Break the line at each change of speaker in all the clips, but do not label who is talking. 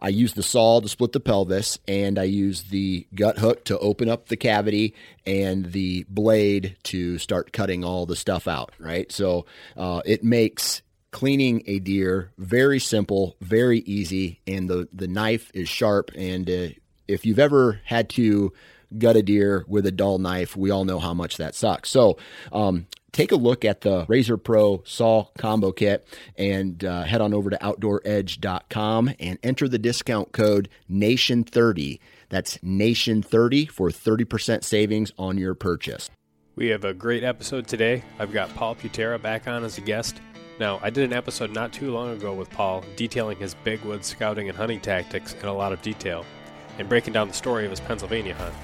I use the saw to split the pelvis, and I use the gut hook to open up the cavity, and the blade to start cutting all the stuff out. Right, so uh, it makes cleaning a deer very simple, very easy, and the the knife is sharp. And uh, if you've ever had to gut a deer with a dull knife, we all know how much that sucks. So, um, take a look at the Razor Pro Saw Combo Kit and uh, head on over to OutdoorEdge.com and enter the discount code NATION30. That's NATION30 for 30% savings on your purchase.
We have a great episode today. I've got Paul Putera back on as a guest. Now, I did an episode not too long ago with Paul detailing his big wood scouting and hunting tactics in a lot of detail and breaking down the story of his Pennsylvania hunt.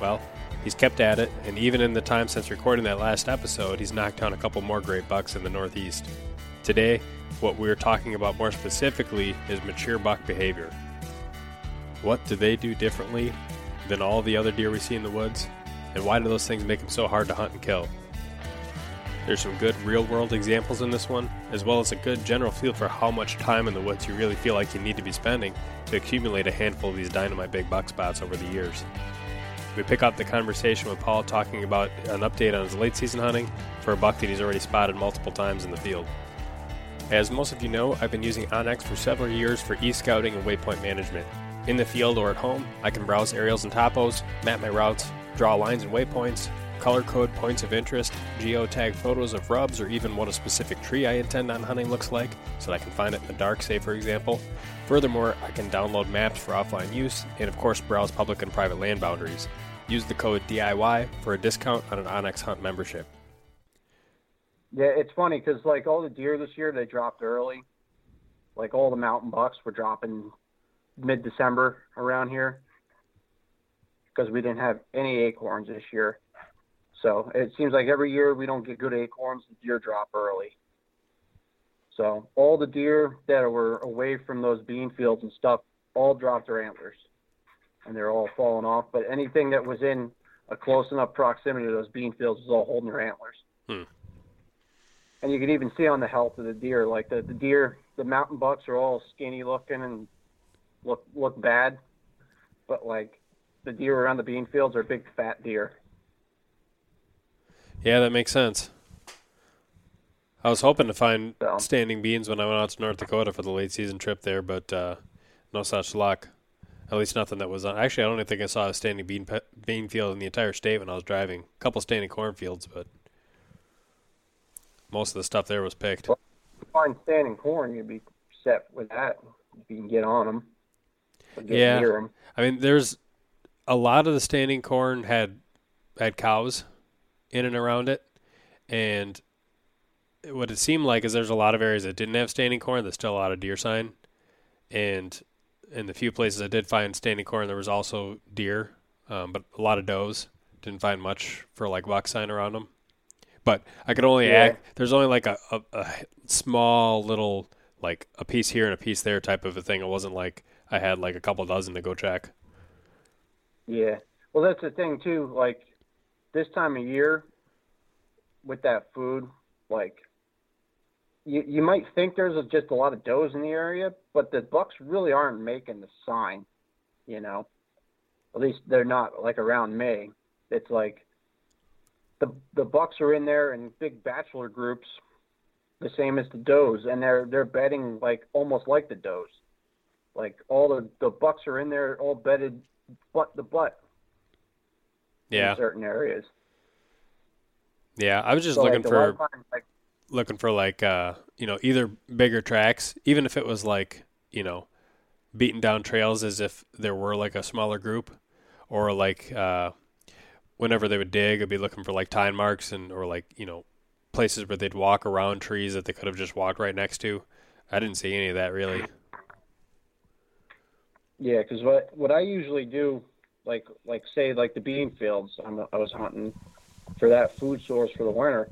Well, He's kept at it, and even in the time since recording that last episode, he's knocked down a couple more great bucks in the Northeast. Today, what we're talking about more specifically is mature buck behavior. What do they do differently than all the other deer we see in the woods? And why do those things make them so hard to hunt and kill? There's some good real world examples in this one, as well as a good general feel for how much time in the woods you really feel like you need to be spending to accumulate a handful of these dynamite big buck spots over the years. We pick up the conversation with Paul talking about an update on his late season hunting for a buck that he's already spotted multiple times in the field. As most of you know, I've been using onX for several years for e-scouting and waypoint management. In the field or at home, I can browse aerials and topos, map my routes, draw lines and waypoints, color code points of interest, geotag photos of rubs, or even what a specific tree I intend on hunting looks like so that I can find it in the dark, say for example. Furthermore, I can download maps for offline use and, of course, browse public and private land boundaries. Use the code DIY for a discount on an onX Hunt membership.
Yeah, it's funny because like all the deer this year, they dropped early. Like all the mountain bucks were dropping mid-December around here because we didn't have any acorns this year. So it seems like every year we don't get good acorns, the deer drop early. So all the deer that were away from those bean fields and stuff all dropped their antlers and they're all falling off. But anything that was in a close enough proximity to those bean fields was all holding their antlers.
Hmm.
And you can even see on the health of the deer, like the, the deer, the mountain bucks are all skinny looking and look look bad, but like the deer around the bean fields are big fat deer.
Yeah, that makes sense. I was hoping to find
So.
standing beans when I went out to North Dakota for the late season trip there, but uh, no such luck. At least nothing that was on. Actually, I don't even think I saw a standing bean pe- bean field in the entire state when I was driving. A couple standing cornfields, but most of the stuff there was picked.
Well- Find standing corn, you'd be set with that if you can get on them. Get
Yeah.
near 'em.
I mean, there's a lot of the standing corn had had cows in and around it, and what it seemed like is there's a lot of areas that didn't have standing corn. There's still a lot of deer sign, and in the few places I did find standing corn, there was also deer, um, but a lot of does. Didn't find much for like buck sign around them. But I could only
Yeah.
act. There's only like a, a, a small little like a piece here and a piece there type of a thing. It wasn't like I had like a couple dozen to go check.
Yeah. Well, that's the thing too. Like this time of year, with that food, like you, you might think there's a, just a lot of does in the area, but the bucks really aren't making the sign, you know. At least they're not like around May. It's like the the bucks are in there in big bachelor groups, the same as the does, and they're they're bedding like almost like the does. Like all the the bucks are in there all bedded butt the butt.
Yeah.
In certain areas.
Yeah, I was just
So,
looking
like,
for
like
looking for like uh you know either bigger tracks even if it was like you know beaten down trails as if there were like a smaller group or like uh whenever they would dig i'd be looking for like tine marks and or like you know places where they'd walk around trees that they could have just walked right next to i didn't see any of that really
Yeah, because what what I usually do, like like say like the bean fields, I'm, I was hunting for that food source for the winter.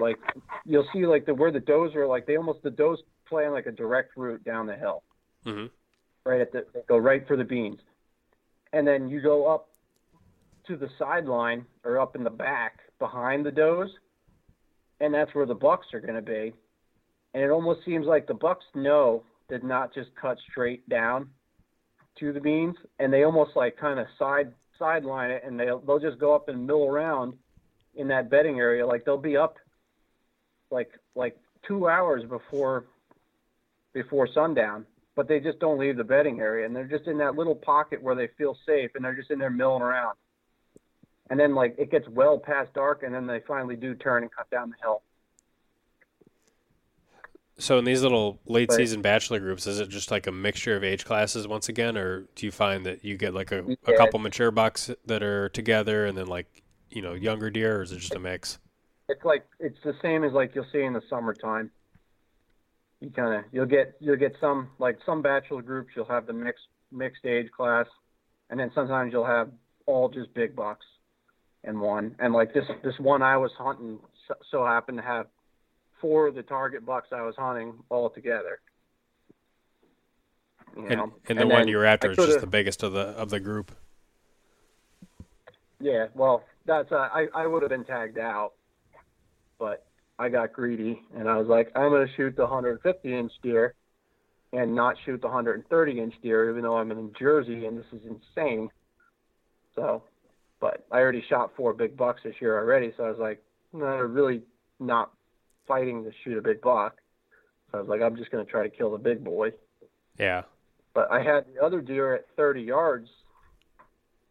Like you'll see like the where the does are like they almost the does play on like a direct route down the hill,
hmm
right at the go right for the beans, and then you go up to the sideline or up in the back behind the does, and that's where the bucks are going to be. And it almost seems like the bucks know did not just cut straight down to the beans, and they almost like kind of side sideline it, and they'll they'll just go up and mill around in that bedding area. Like they'll be up like like two hours before before sundown, but they just don't leave the bedding area, and they're just in that little pocket where they feel safe, and they're just in there milling around. And then like it gets well past dark, and then they finally do turn and cut down the hill.
So in these little late
But-
season bachelor groups is it just like a mixture of age classes once again or do you find that you get like a, a couple mature bucks that are together and then like you know younger deer or is it just a mix
it's like it's the same as like you'll see in the summertime. You kind of you'll get you'll get some like some bachelor groups you'll have the mixed mixed age class, and then sometimes you'll have all just big bucks in one. And like this this one I was hunting so, so happened to have four of the target bucks I was hunting all together. You
and,
know?
and the
And
one
then
you were after
I
is just the biggest of the of the group
Yeah, well, that's uh, I I would have been tagged out, but I got greedy and I was like, I'm gonna shoot the 150 inch deer, and not shoot the 130 inch deer, even though I'm in Jersey and this is insane. So, but I already shot four big bucks this year already, so I was like, no, I'm really not fighting to shoot a big buck. So I was like, I'm just gonna try to kill the big boy.
yeah
But I had the other deer at 30 yards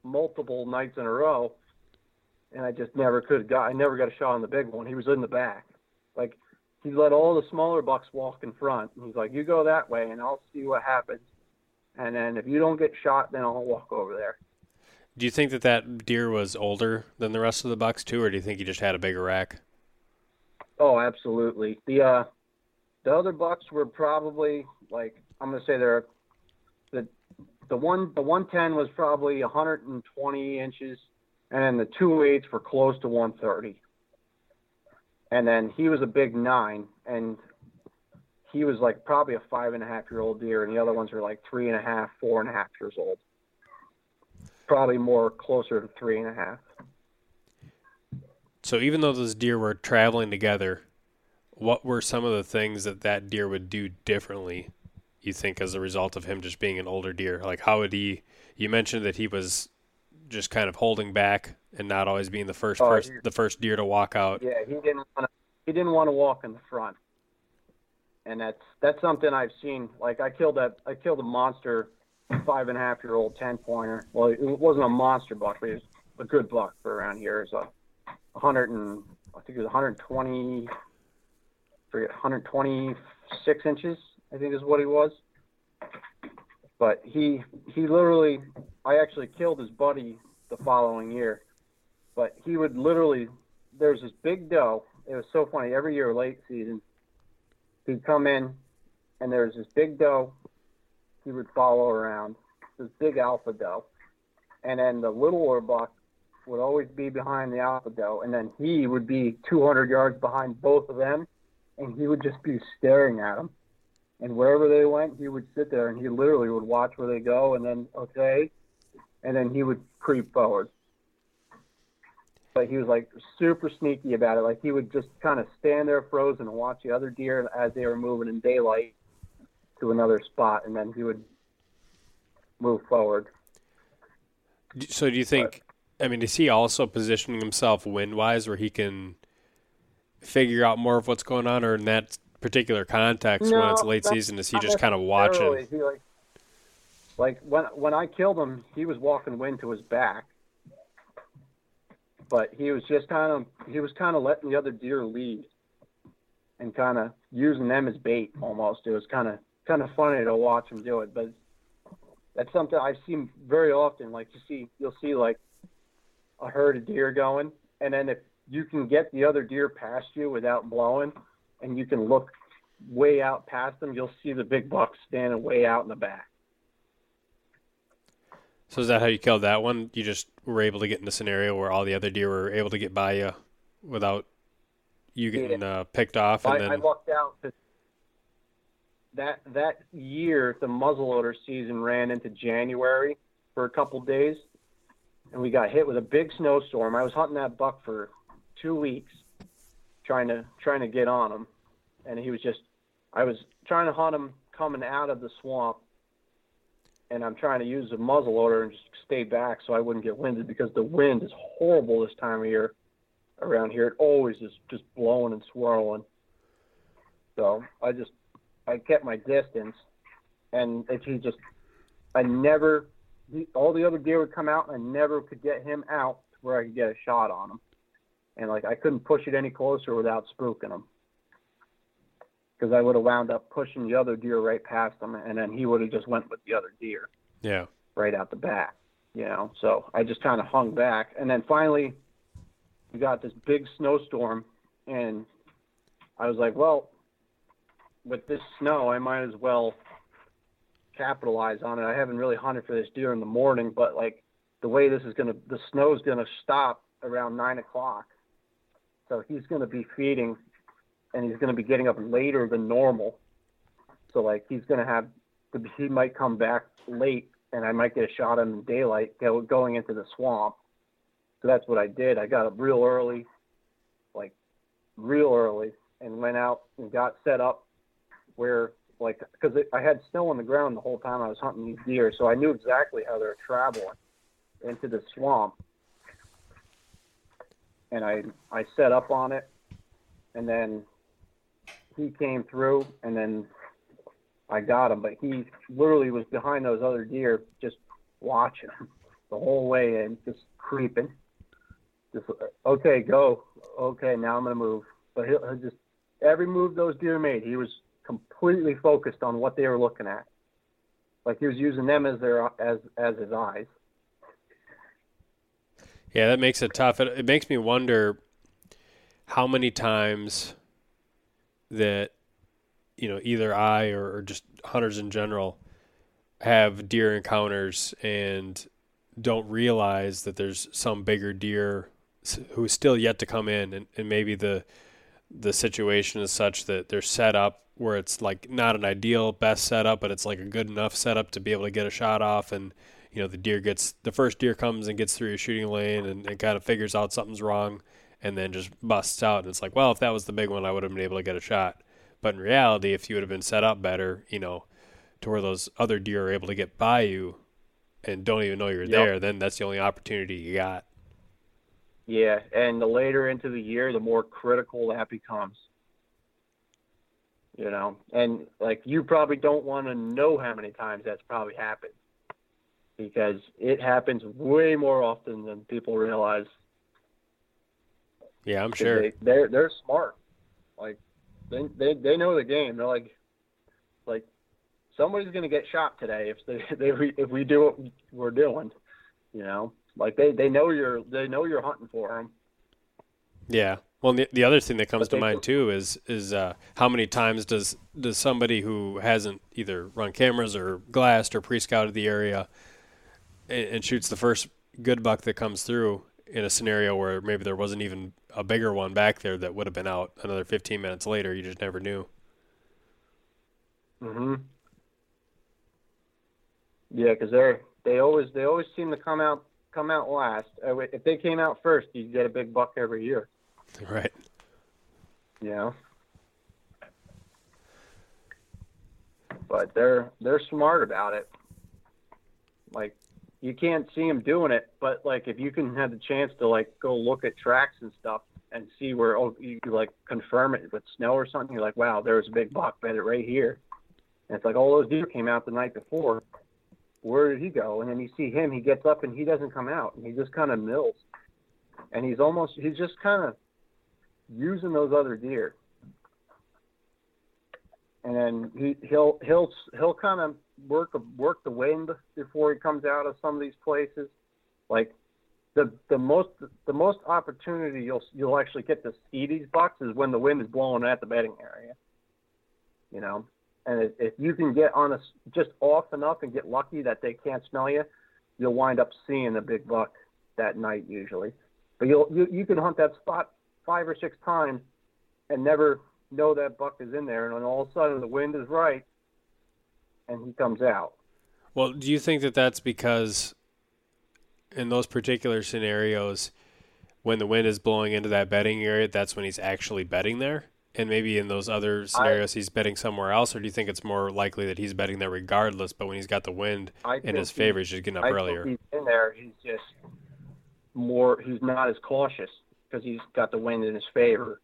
multiple nights in a row, and I just never could got. I never got a shot on the big one. He was in the back, like he let all the smaller bucks walk in front. And he's like, "You go that way, and I'll see what happens." And then if you don't get shot, then I'll walk over there.
do you think that that deer was older than the rest of the bucks too or do you think he just had a bigger rack
Oh, absolutely. The uh, the other bucks were probably like I'm gonna say they're the the one the 110 was probably 120 inches, and then the two eights were close to 130. And then he was a big nine, and he was like probably a five and a half year old deer, and the other ones were like three and a half, four and a half years old. Probably more closer to three and a half.
So even though those deer were traveling together, what were some of the things that that deer would do differently? You think as a result of him just being an older deer, like how would he? You mentioned that he was just kind of holding back and not always being the first
oh,
the first deer to walk out.
Yeah, he didn't want to. He didn't want to walk in the front, and that's that's something I've seen. Like I killed a I killed a monster, five and a half year old ten pointer. Well, it wasn't a monster buck, but it was a good buck for around here. So 100 and I think it was 120, forget 126 inches. I think is what he was. But he he literally, I actually killed his buddy the following year. But he would literally, there was this big doe. It was so funny. Every year late season, he'd come in, and there was this big doe. He would follow around this big alpha doe, and then the littler buck would always be behind the alpha doe, and then he would be 200 yards behind both of them, and he would just be staring at them. And wherever they went, he would sit there, and he literally would watch where they go, and then okay, and then he would creep forward. but he was like super sneaky about it. Like he would just kind of stand there frozen and watch the other deer as they were moving in daylight to another spot, and then he would move forward.
So do you think? I mean, is he also positioning himself wind wise where he can figure out more of what's going on, or in that particular context
No,
when it's late season, is he just kind of watching?
like, like when when I killed him, he was walking wind to his back, but he was just kind of he was kind of letting the other deer lead, and kind of using them as bait almost. It was kind of kind of funny to watch him do it, but that's something I've seen very often. Like you see, you'll see like a herd of deer going, and then if you can get the other deer past you without blowing, and you can look way out past them, you'll see the big buck standing way out in the back.
So is that how you killed that one? You just were able to get in the scenario where all the other deer were able to get by you without you getting uh, picked off, and
I,
then
I lucked out that that that year the muzzleloader season ran into January for a couple days, and we got hit with a big snowstorm. I was hunting that buck for two weeks, trying to trying to get on him, and he was just I was trying to hunt him coming out of the swamp, and I'm trying to use the muzzleloader and just stay back so I wouldn't get winded because the wind is horrible this time of year around here. It always is just blowing and swirling. So I just I kept my distance, and it, he just I never he, all the other deer would come out, and I never could get him out to where I could get a shot on him, and like I couldn't push it any closer without spooking him, because I would have wound up pushing the other deer right past him, and then he would have just went with the other deer.
Yeah,
right out the back, you know. So I just kind of hung back, and then finally we got this big snowstorm, and I was like, well, with this snow, I might as well capitalize on it. I haven't really hunted for this deer in the morning, but like the way this is gonna, the snow's gonna stop around nine o'clock, so he's gonna be feeding, and he's gonna be getting up later than normal. So like he's gonna have, he might come back late, and I might get a shot in daylight go, going into the swamp. So that's what I did. I got up real early, like real early, and went out and got set up where, like, because I had snow on the ground the whole time I was hunting these deer, so I knew exactly how they're traveling into the swamp. And I I set up on it, and then he came through, and then I got him. But he literally was behind those other deer, just watching them the whole way and just creeping just okay, go. Okay, now I'm gonna move. But he'll, he'll just every move those deer made, he was completely focused on what they were looking at. Like he was using them as their as as his eyes.
yeah, that makes it tough. It, it makes me wonder how many times that you know either I or, or just hunters in general have deer encounters and don't realize that there's some bigger deer who's still yet to come in and, and maybe the the situation is such that they're set up where it's like not an ideal best setup but it's like a good enough setup to be able to get a shot off and you know the deer gets the first deer comes and gets through your shooting lane and, and kind of figures out something's wrong and then just busts out and it's like well if that was the big one i would have been able to get a shot but in reality if you would have been set up better you know to where those other deer are able to get by you and don't even know you're
Yep.
there, then that's the only opportunity you got.
Yeah, and the later into the year, the more critical that becomes. You know, and like you probably don't want to know how many times that's probably happened, because it happens way more often than people realize.
Yeah, I'm sure.
They, they're they're smart. Like they they they know the game. They're like like somebody's gonna get shot today if they, they if we do what we're doing. You know, like they they know you're they know you're hunting for them.
Yeah. Well, the, the other thing that comes
But
to
they
mind too is is uh, how many times does does somebody who hasn't either run cameras or glassed or pre-scouted the area and, and shoots the first good buck that comes through in a scenario where maybe there wasn't even a bigger one back there that would have been out another 15 minutes later. You just never knew.
Mhm. Yeah, because they're they always they always seem to come out come out last. Uh, if they came out first, you'd get a big buck every year.
Right.
You know. But they're they're smart about it. Like you can't see them doing it, but like if you can have the chance to like go look at tracks and stuff and see where oh you like confirm it with snow or something, you're like, wow, there's a big buck bedded right here. And it's like all those deer came out the night before. Where did he go? And then you see him, he gets up and he doesn't come out, and he just kind of mills, and he's almost he's just kind of using those other deer. And then he he'll he'll he'll kind of work work the wind before he comes out of some of these places. Like the the most the most opportunity you'll you'll actually get to see these bucks is when the wind is blowing at the bedding area. You know, and if, you can get on a just off enough and get lucky that they can't smell you, you'll wind up seeing a big buck that night usually. But you'll you you can hunt that spot five or six times and never know that buck is in there, and then all of a sudden the wind is right, and he comes out.
Well, do you think that that's because in those particular scenarios, when the wind is blowing into that bedding area, that's when he's actually bedding there? And maybe in those other scenarios, I, he's betting somewhere else, or do you think it's more likely that he's betting there regardless? But when he's got the wind in his favor, he's just getting up
I
earlier.
he's in there. He's just more. He's not as cautious because he's got the wind in his favor.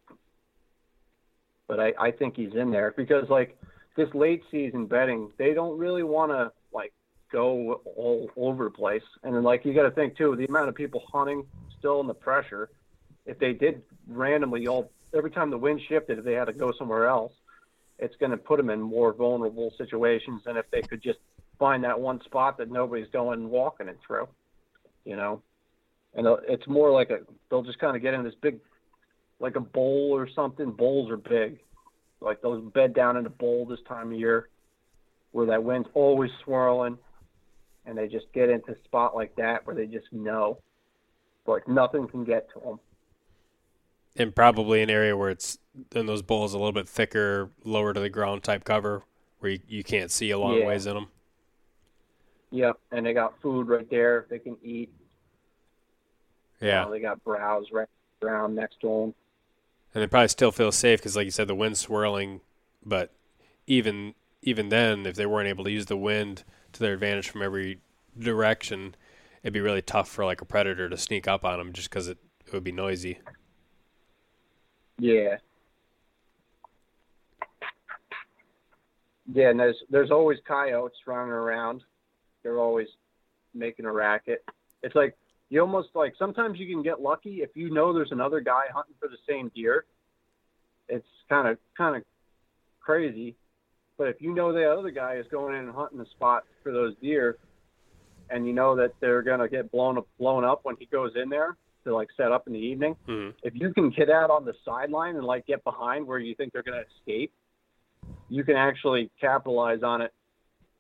But I, I think he's in there because like this late season betting, they don't really want to like go all over the place. And then like you got to think too, the amount of people hunting still in the pressure. If they did randomly all every time the wind shifted, if they had to go somewhere else, it's going to put them in more vulnerable situations than if they could just find that one spot that nobody's going walking it through. You know, and uh, it's more like a they'll just kind of get in this big, like a bowl or something. Bowls are big, like those bed down in a bowl this time of year, where that wind's always swirling, and they just get into a spot like that where they just know, like nothing can get to them.
And probably an area where it's in those bowls a little bit thicker, lower to the ground type cover, where you, you can't see a long
yeah.
ways in them.
Yep, and they got food right there they can eat.
Yeah,
you know, they got browse right around next to them
and they probably still feel safe because, like you said, the wind's swirling. But even even then, if they weren't able to use the wind to their advantage from every direction, it'd be really tough for like a predator to sneak up on them just because it, it would be noisy.
Yeah. Yeah, and there's there's always coyotes running around. They're always making a racket. It's like you almost like sometimes you can get lucky if you know there's another guy hunting for the same deer. It's kind of kind of crazy, but if you know the other guy is going in and hunting the spot for those deer, and you know that they're gonna get blown up blown up when he goes in there to like set up in the evening,
mm-hmm.
if you can get out on the sideline and like get behind where you think they're gonna escape, you can actually capitalize on it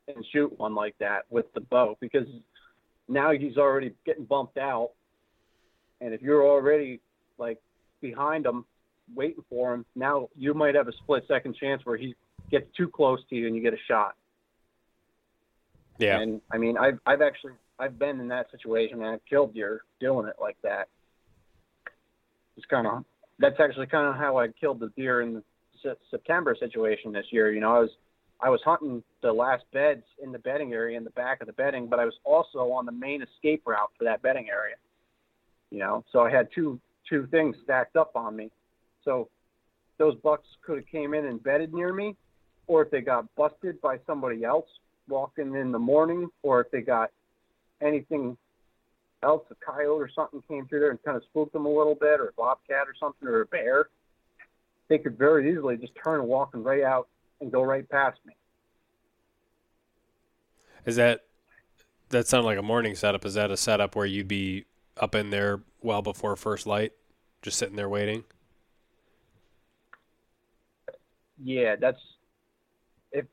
and shoot one like that with the bow because now he's already getting bumped out. And if you're already like behind him, waiting for him, now you might have a split second chance where he gets too close to you and you get a shot.
Yeah.
And I mean, I've I've actually I've been in that situation and I've killed deer doing it like that. It's kind of that's actually kind of how I killed the deer in the September situation this year. You know, I was I was hunting the last beds in the bedding area in the back of the bedding, but I was also on the main escape route for that bedding area. You know, so I had two two things stacked up on me. So those bucks could have came in and bedded near me, or if they got busted by somebody else walking in the morning, or if they got anything else, a coyote or something came through there and kind of spooked them a little bit, or a bobcat or something, or a bear, they could very easily just turn and walk right out and go right past me.
Is that that sounded like a morning setup? Is that a setup where you'd be up in there well before first light, just sitting there waiting?
Yeah, that's if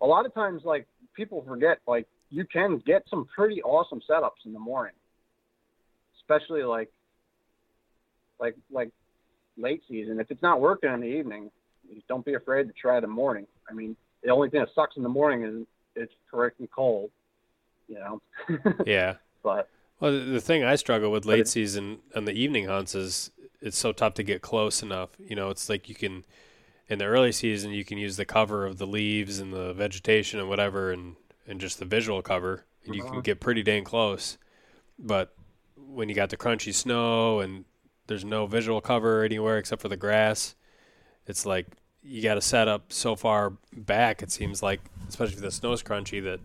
a lot of times like people forget like you can get some pretty awesome setups in the morning, especially like like like late season. If it's not working in the evening, don't be afraid to try the morning. I mean, the only thing that sucks in the morning is it's freaking cold, you know.
yeah.
But
Well, the thing I struggle with late season and the evening hunts is it's so tough to get close enough. You know, it's like you can in the early season you can use the cover of the leaves and the vegetation and whatever and and just the visual cover and you can
Uh-huh.
get pretty dang close. But when you got the crunchy snow and there's no visual cover anywhere except for the grass, it's like you got to set up so far back. It seems like, especially if the snow's crunchy, that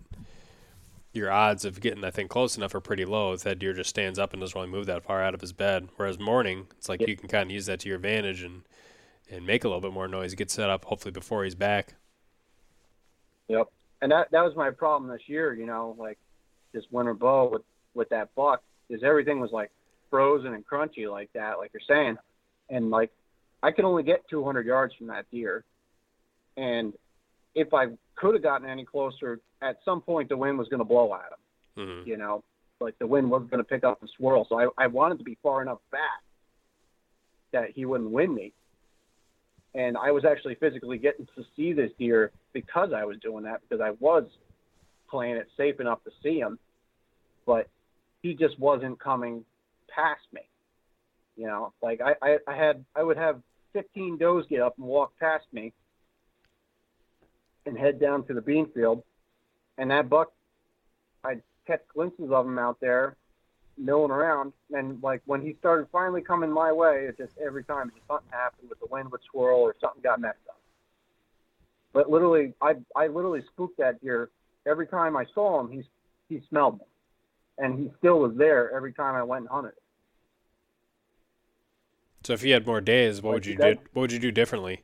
your odds of getting that thing close enough are pretty low. If that deer just stands up and doesn't really move that far out of his bed, whereas morning, it's like you can kind of use that to your advantage and and make a little bit more noise. Get set up hopefully before he's back.
Yep. And that that was my problem this year, you know, like this winter bow with with that buck is everything was like frozen and crunchy like that, like you're saying. And like I could only get 200 yards from that deer. And if I could have gotten any closer, at some point the wind was going to blow at him,
hmm
you know, like the wind was going to pick up and swirl. So I, I wanted to be far enough back that he wouldn't win me. And I was actually physically getting to see this deer because I was doing that because I was playing it safe enough to see him, but he just wasn't coming past me. You know, like I, I, I had I would have 15 does get up and walk past me and head down to the bean field, and that buck, I'd catch glimpses of him out there milling around. And like when he started finally coming my way, it just every time just something happened with the wind would swirl or something got messed up. But literally, I I literally spooked that deer every time I saw him. He he smelled me, and he still was there every time I went and hunted.
So if you had more days, what
Like
would you do? What would you do differently?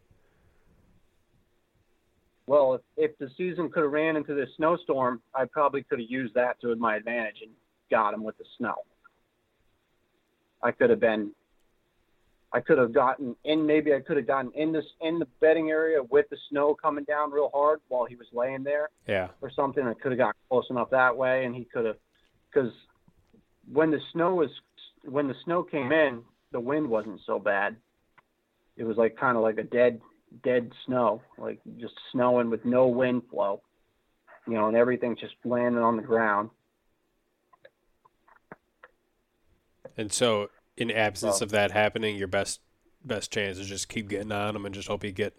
Well, if, if the season could have ran into this snowstorm, I probably could have used that to my advantage and got him with the snow. I could have been, I could have gotten in. Maybe I could have gotten in this in the bedding area with the snow coming down real hard while he was laying there
Yeah.
or something. I could have got close enough that way, and he could have, because when the snow was when the snow came in, the wind wasn't so bad. It was like kind of like a dead dead snow, like just snowing with no wind flow, you know, and everything's just landing on the ground.
And so, in absence
Oh.
of that happening, your best best chance is just keep getting on him and just hope you get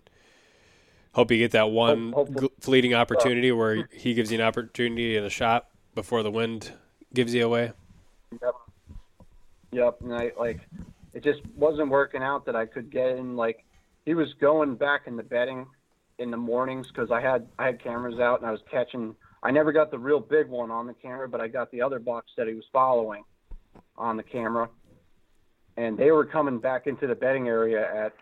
hope you get that one
Hope- hope-
gl- fleeting opportunity where he gives you an opportunity and a shot before the wind gives you away.
Yep. Yep. And I like it just wasn't working out that I could get in like he was going back in the bedding in the mornings because I had I had cameras out and I was catching I never got the real big one on the camera, but I got the other bucks that he was following on the camera. And they were coming back into the bedding area at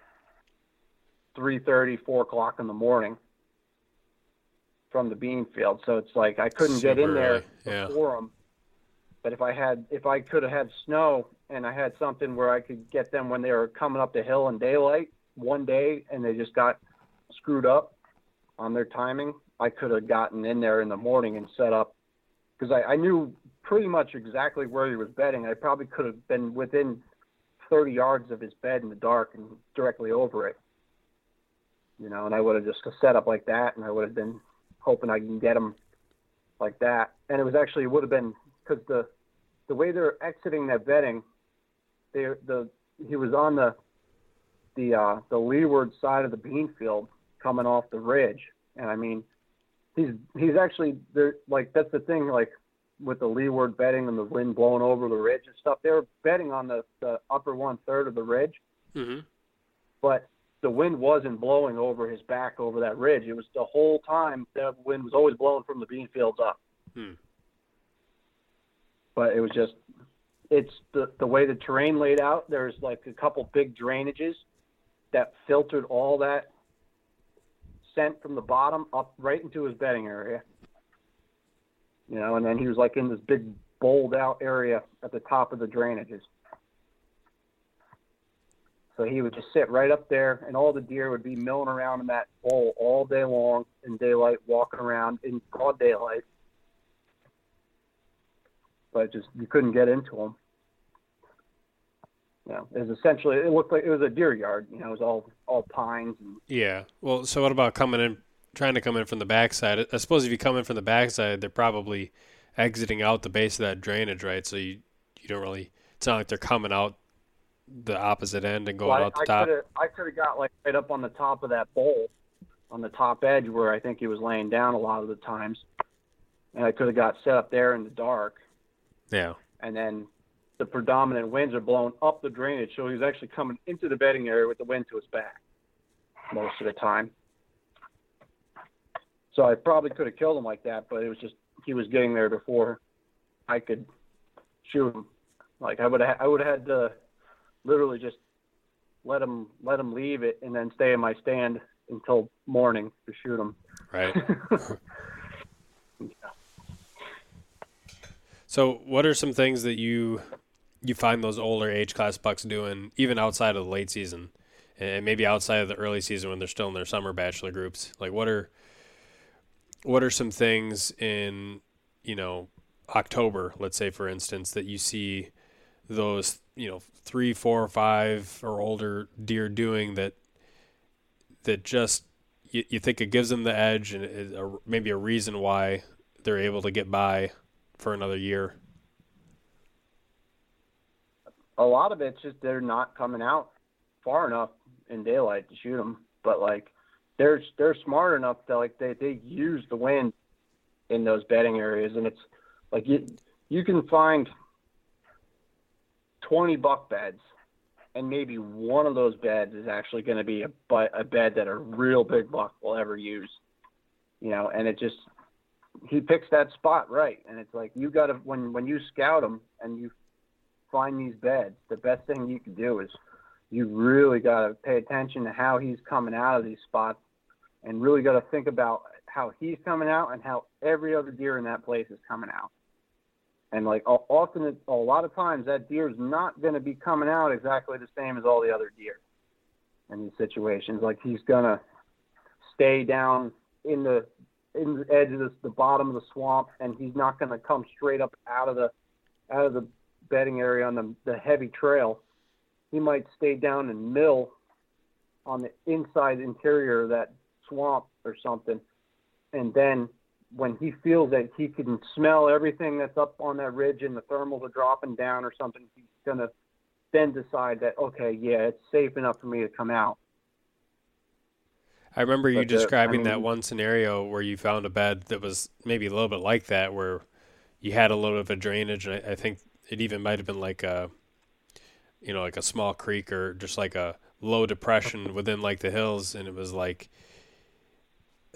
3.30, 4 o'clock in the morning from the bean field. So it's like I couldn't get in there
early, yeah.
before them. But if I had, if I could have had snow and I had something where I could get them when they were coming up the hill in daylight one day and they just got screwed up on their timing, I could have gotten in there in the morning and set up because I, I knew pretty much exactly where he was bedding. I probably could have been within 30 yards of his bed in the dark and directly over it. You know, and I would have just set up like that, and I would have been hoping I can get him like that. And it was actually it would have been because the the way they're exiting that bedding, they the he was on the the uh, the leeward side of the bean field coming off the ridge, and I mean, he's he's actually there. Like that's the thing, like with the leeward bedding and the wind blowing over the ridge and stuff. They were bedding on the the upper one third of the ridge,
Mm-hmm.
but the wind wasn't blowing over his back over that ridge. It was the whole time that wind was always blowing from the bean fields up.
Hmm.
But it was just it's the the way the terrain laid out. There's like a couple big drainages that filtered all that scent from the bottom up right into his bedding area. You know, and then he was like in this big bowled out area at the top of the drainages. So he would just sit right up there, and all the deer would be milling around in that bowl all day long in daylight, walking around in broad daylight. But just you couldn't get into them. You know, it was essentially it looked like it was a deer yard. You know, it was all all pines and
Yeah. Well, so what about coming in, trying to come in from the backside? I suppose if you come in from the backside, they're probably exiting out the base of that drainage, right? So you you don't really. It's not like they're coming out the opposite end and going
Well, I-
out the
I
top.
Could've, I could have got like right up on the top of that bowl, on the top edge where I think he was laying down a lot of the times, and I could have got set up there in the dark,
Yeah.
and then the predominant winds are blowing up the drainage, so he's actually coming into the bedding area with the wind to his back most of the time. So I probably could have killed him like that, but it was just he was getting there before I could shoot him. Like I would have, I would have had to literally just let him let him leave it and then stay in my stand until morning to shoot him.
Right. So, what are some things that you you find those older age class bucks doing, even outside of the late season, and maybe outside of the early season when they're still in their summer bachelor groups? Like, what are what are some things in you know October, let's say for instance, that you see those you know three, four, five or older deer doing that that just you, you think it gives them the edge and is a, maybe a reason why they're able to get by for another year.
a lot of it's just they're not coming out far enough in daylight to shoot them. But like they're they're smart enough to like they they use the wind in those bedding areas, and it's like you you can find twenty buck beds, and maybe one of those beds is actually going to be a a bed that a real big buck will ever use. You know, and it just he picks that spot right, and it's like you got to when when you scout them and you find these beds, the best thing you can do is you really got to pay attention to how he's coming out of these spots and really got to think about how he's coming out and how every other deer in that place is coming out. And like often, a lot of times, that deer is not going to be coming out exactly the same as all the other deer in these situations. Like he's to stay down in the in the edge of the, the bottom of the swamp, and he's not going to come straight up out of the out of the bedding area on the, the heavy trail. He might stay down and mill on the inside interior of that swamp or something. And then when he feels that he can smell everything that's up on that ridge and the thermals are dropping down or something, he's going to then decide that, okay, yeah, it's safe enough for me to come out.
I remember you
But the- I
describing that one scenario where you found a bed that was maybe a little bit like that, where you had a little bit of a drainage, and I, I think it even might have been like a, you know, like a small creek or just like a low depression within like the hills, and it was like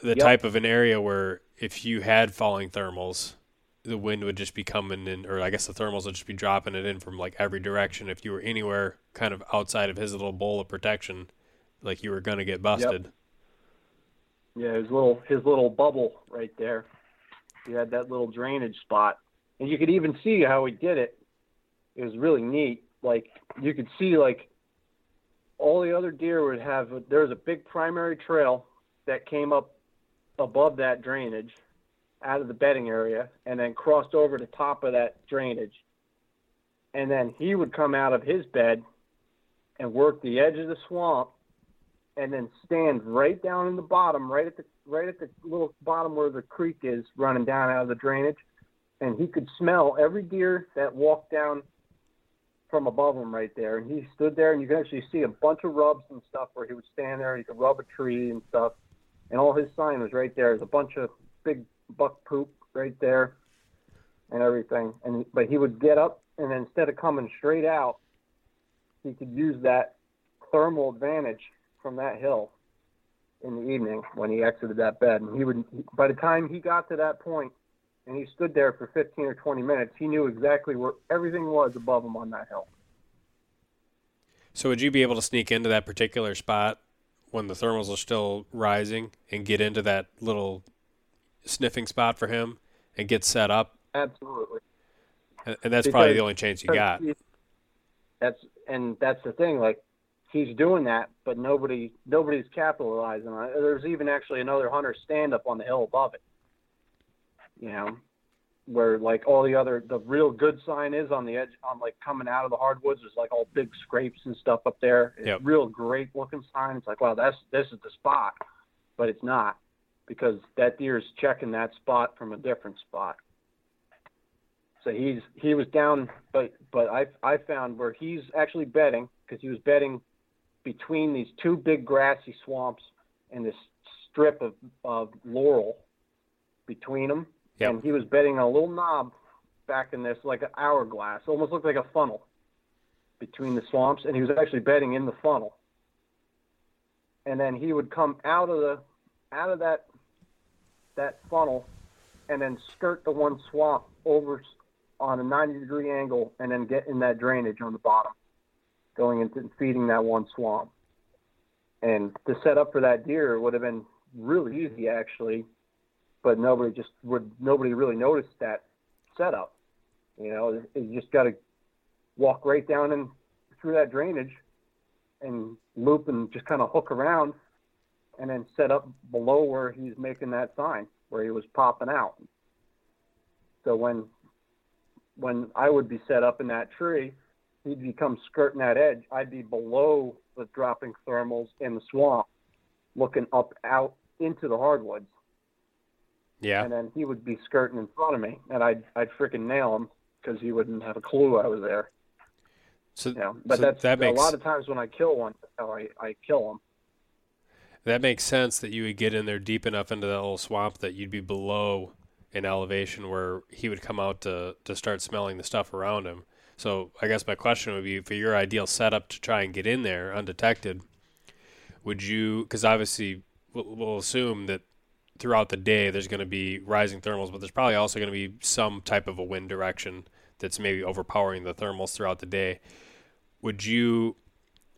the
Yep.
type of an area where if you had falling thermals, the wind would just be coming in, or I guess the thermals would just be dropping it in from like every direction. If you were anywhere kind of outside of his little bowl of protection, like you were gonna get busted.
Yeah, his little his little bubble right there. He had that little drainage spot, and you could even see how he did it. It was really neat. Like you could see, like all the other deer would have. There was a big primary trail that came up above that drainage, out of the bedding area, and then crossed over the top of that drainage. And then he would come out of his bed and work the edge of the swamp and then stand right down in the bottom, right at the right at the little bottom where the creek is running down out of the drainage, and he could smell every deer that walked down from above him right there. And he stood there, and you could actually see a bunch of rubs and stuff where he would stand there, and he could rub a tree and stuff, and all his sign was right there. There's a bunch of big buck poop right there, and everything. And but he would get up, and instead of coming straight out, he could use that thermal advantage from that hill in the evening when he exited that bed. And he would, by the time he got to that point, and he stood there for 15 or 20 minutes, he knew exactly where everything was above him on that hill.
So would you be able to sneak into that particular spot when the thermals are still rising and get into that little sniffing spot for him and get set up?
Absolutely.
And and that's probably the only chance you got.
That's and that's the thing. Like he's doing that, but nobody nobody's capitalizing on it. There's even actually another hunter stand up on the hill above it. You know, where like all the other the real good sign is on the edge on like coming out of the hardwoods. There's like all big scrapes and stuff up there. It's
Yep.
real great looking sign. It's like wow, that's this is the spot, but it's not because that deer is checking that spot from a different spot. So he's he was down, but but I I found where he's actually bedding because he was bedding between these two big grassy swamps and this strip of, of laurel between them,
Yep.
and he was bedding on a little knob back in this like an hourglass, almost looked like a funnel between the swamps, and he was actually bedding in the funnel. And then he would come out of the out of that that funnel and then skirt the one swamp over on a 90 degree angle and then get in that drainage on the bottom, going into feeding that one swamp. And the setup for that deer would have been really easy actually, but nobody just would nobody really noticed that setup. You know, you just got to walk right down and through that drainage and loop and just kind of hook around and then set up below where he's making that sign where he was popping out. So when when I would be set up in that tree, he'd become skirting that edge. I'd be below the dropping thermals in the swamp, looking up out into the hardwoods,
Yeah.
and then he would be skirting in front of me, and I'd I'd freaking nail him because he wouldn't have a clue I was there.
So
You know, but
so
that's
that makes
a lot of times when I kill one, oh, I I kill him.
that makes sense that you would get in there deep enough into that little swamp that you'd be below an elevation where he would come out to to start smelling the stuff around him. So I guess my question would be for your ideal setup to try and get in there undetected, would you because obviously we'll, we'll assume that throughout the day there's going to be rising thermals, but there's probably also going to be some type of a wind direction that's maybe overpowering the thermals throughout the day. Would you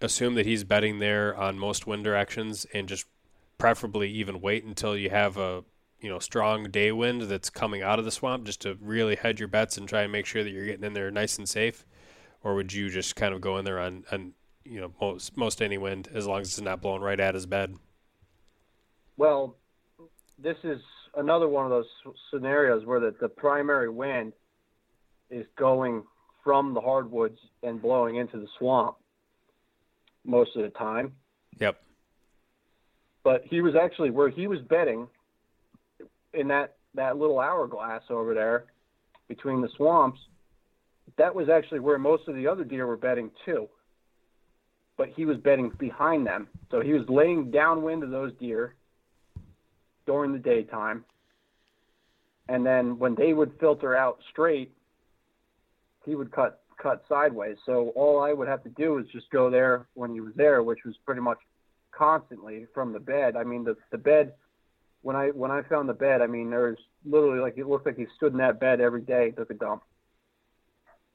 assume that he's betting there on most wind directions and just preferably even wait until you have a you know strong day wind that's coming out of the swamp just to really hedge your bets and try and make sure that you're getting in there nice and safe? Or would you just kind of go in there on, on you know most most any wind as long as it's not blowing right at his bed?
Well, this is another one of those scenarios where the, the primary wind is going from the hardwoods and blowing into the swamp most of the time.
yep.
But he was actually where he was bedding in that, that little hourglass over there between the swamps. That was actually where most of the other deer were bedding too. But he was bedding behind them. So he was laying downwind of those deer during the daytime. And then when they would filter out straight, he would cut cut sideways. So all I would have to do is just go there when he was there, which was pretty much constantly from the bed. I mean the the bed when I when I found the bed, I mean there was literally like it looked like he stood in that bed every day, took a dump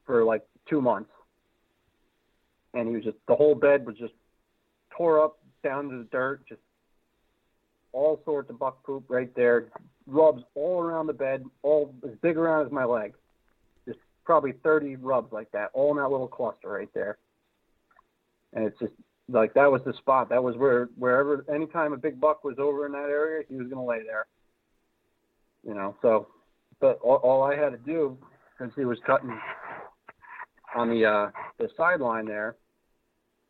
for like two months. And he was just the whole bed was just tore up down to the dirt, just all sorts of buck poop right there, rubs all around the bed, all as big around as my leg. Just probably 30 rubs like that, all in that little cluster right there. And it's just like that was the spot. That was where wherever anytime a big buck was over in that area, he was gonna lay there. You know, so but all, all I had to do, since he was cutting on the uh, the sideline there,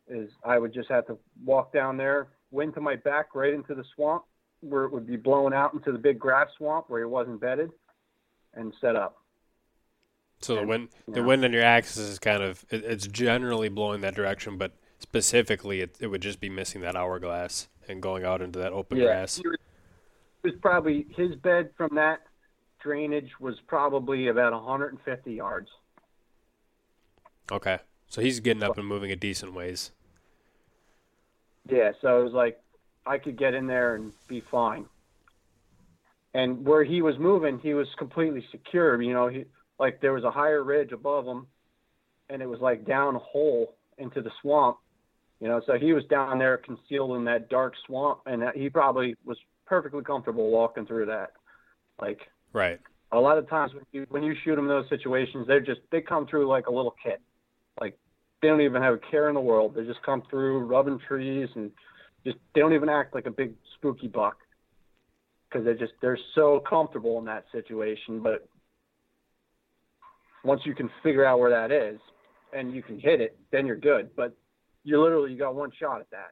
is I would just have to walk down there, wind to my back right into the swamp where it would be blowing out into the big grass swamp where he wasn't bedded, and set up.
so the wind the
know.
wind on your axis is kind of it, it's generally blowing that direction but specifically it, it would just be missing that hourglass and going out into that open grass
It was, was probably his bed from that drainage was probably about 150 yards.
okay so he's getting up and moving a decent ways
Yeah, so it was like I could get in there and be fine. And where he was moving, he was completely secure. You know, he like there was a higher ridge above him, and it was like down a hole into the swamp. You know, so he was down there concealed in that dark swamp, and that, he probably was perfectly comfortable walking through that. Like
right
a lot of times when you when you shoot them in those situations, they're just they come through like a little kid, like they don't even have a care in the world. They just come through rubbing trees and just they don't even act like a big spooky buck because they're just they're so comfortable in that situation. But once you can figure out where that is and you can hit it, then you're good. But you literally you got one shot at that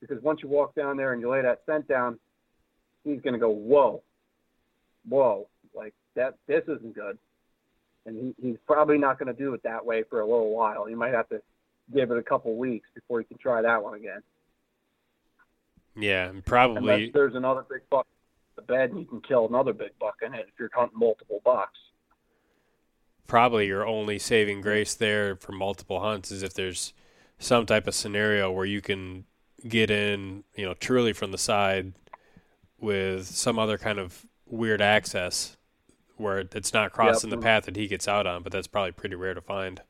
because once you walk down there and you lay that scent down, he's gonna go whoa, whoa, like that. This isn't good. and he, he's probably not going to do it that way for a little while. He might have to give it a couple weeks before he can try that one again.
Yeah, and probably.
Unless there's another big buck the bed, and you can kill another big buck in it if you're hunting multiple bucks.
Probably your only saving grace there for multiple hunts is if there's some type of scenario where you can get in, you know, truly from the side with some other kind of weird access where it's not crossing yep. the path that he gets out on, but that's probably pretty rare to find.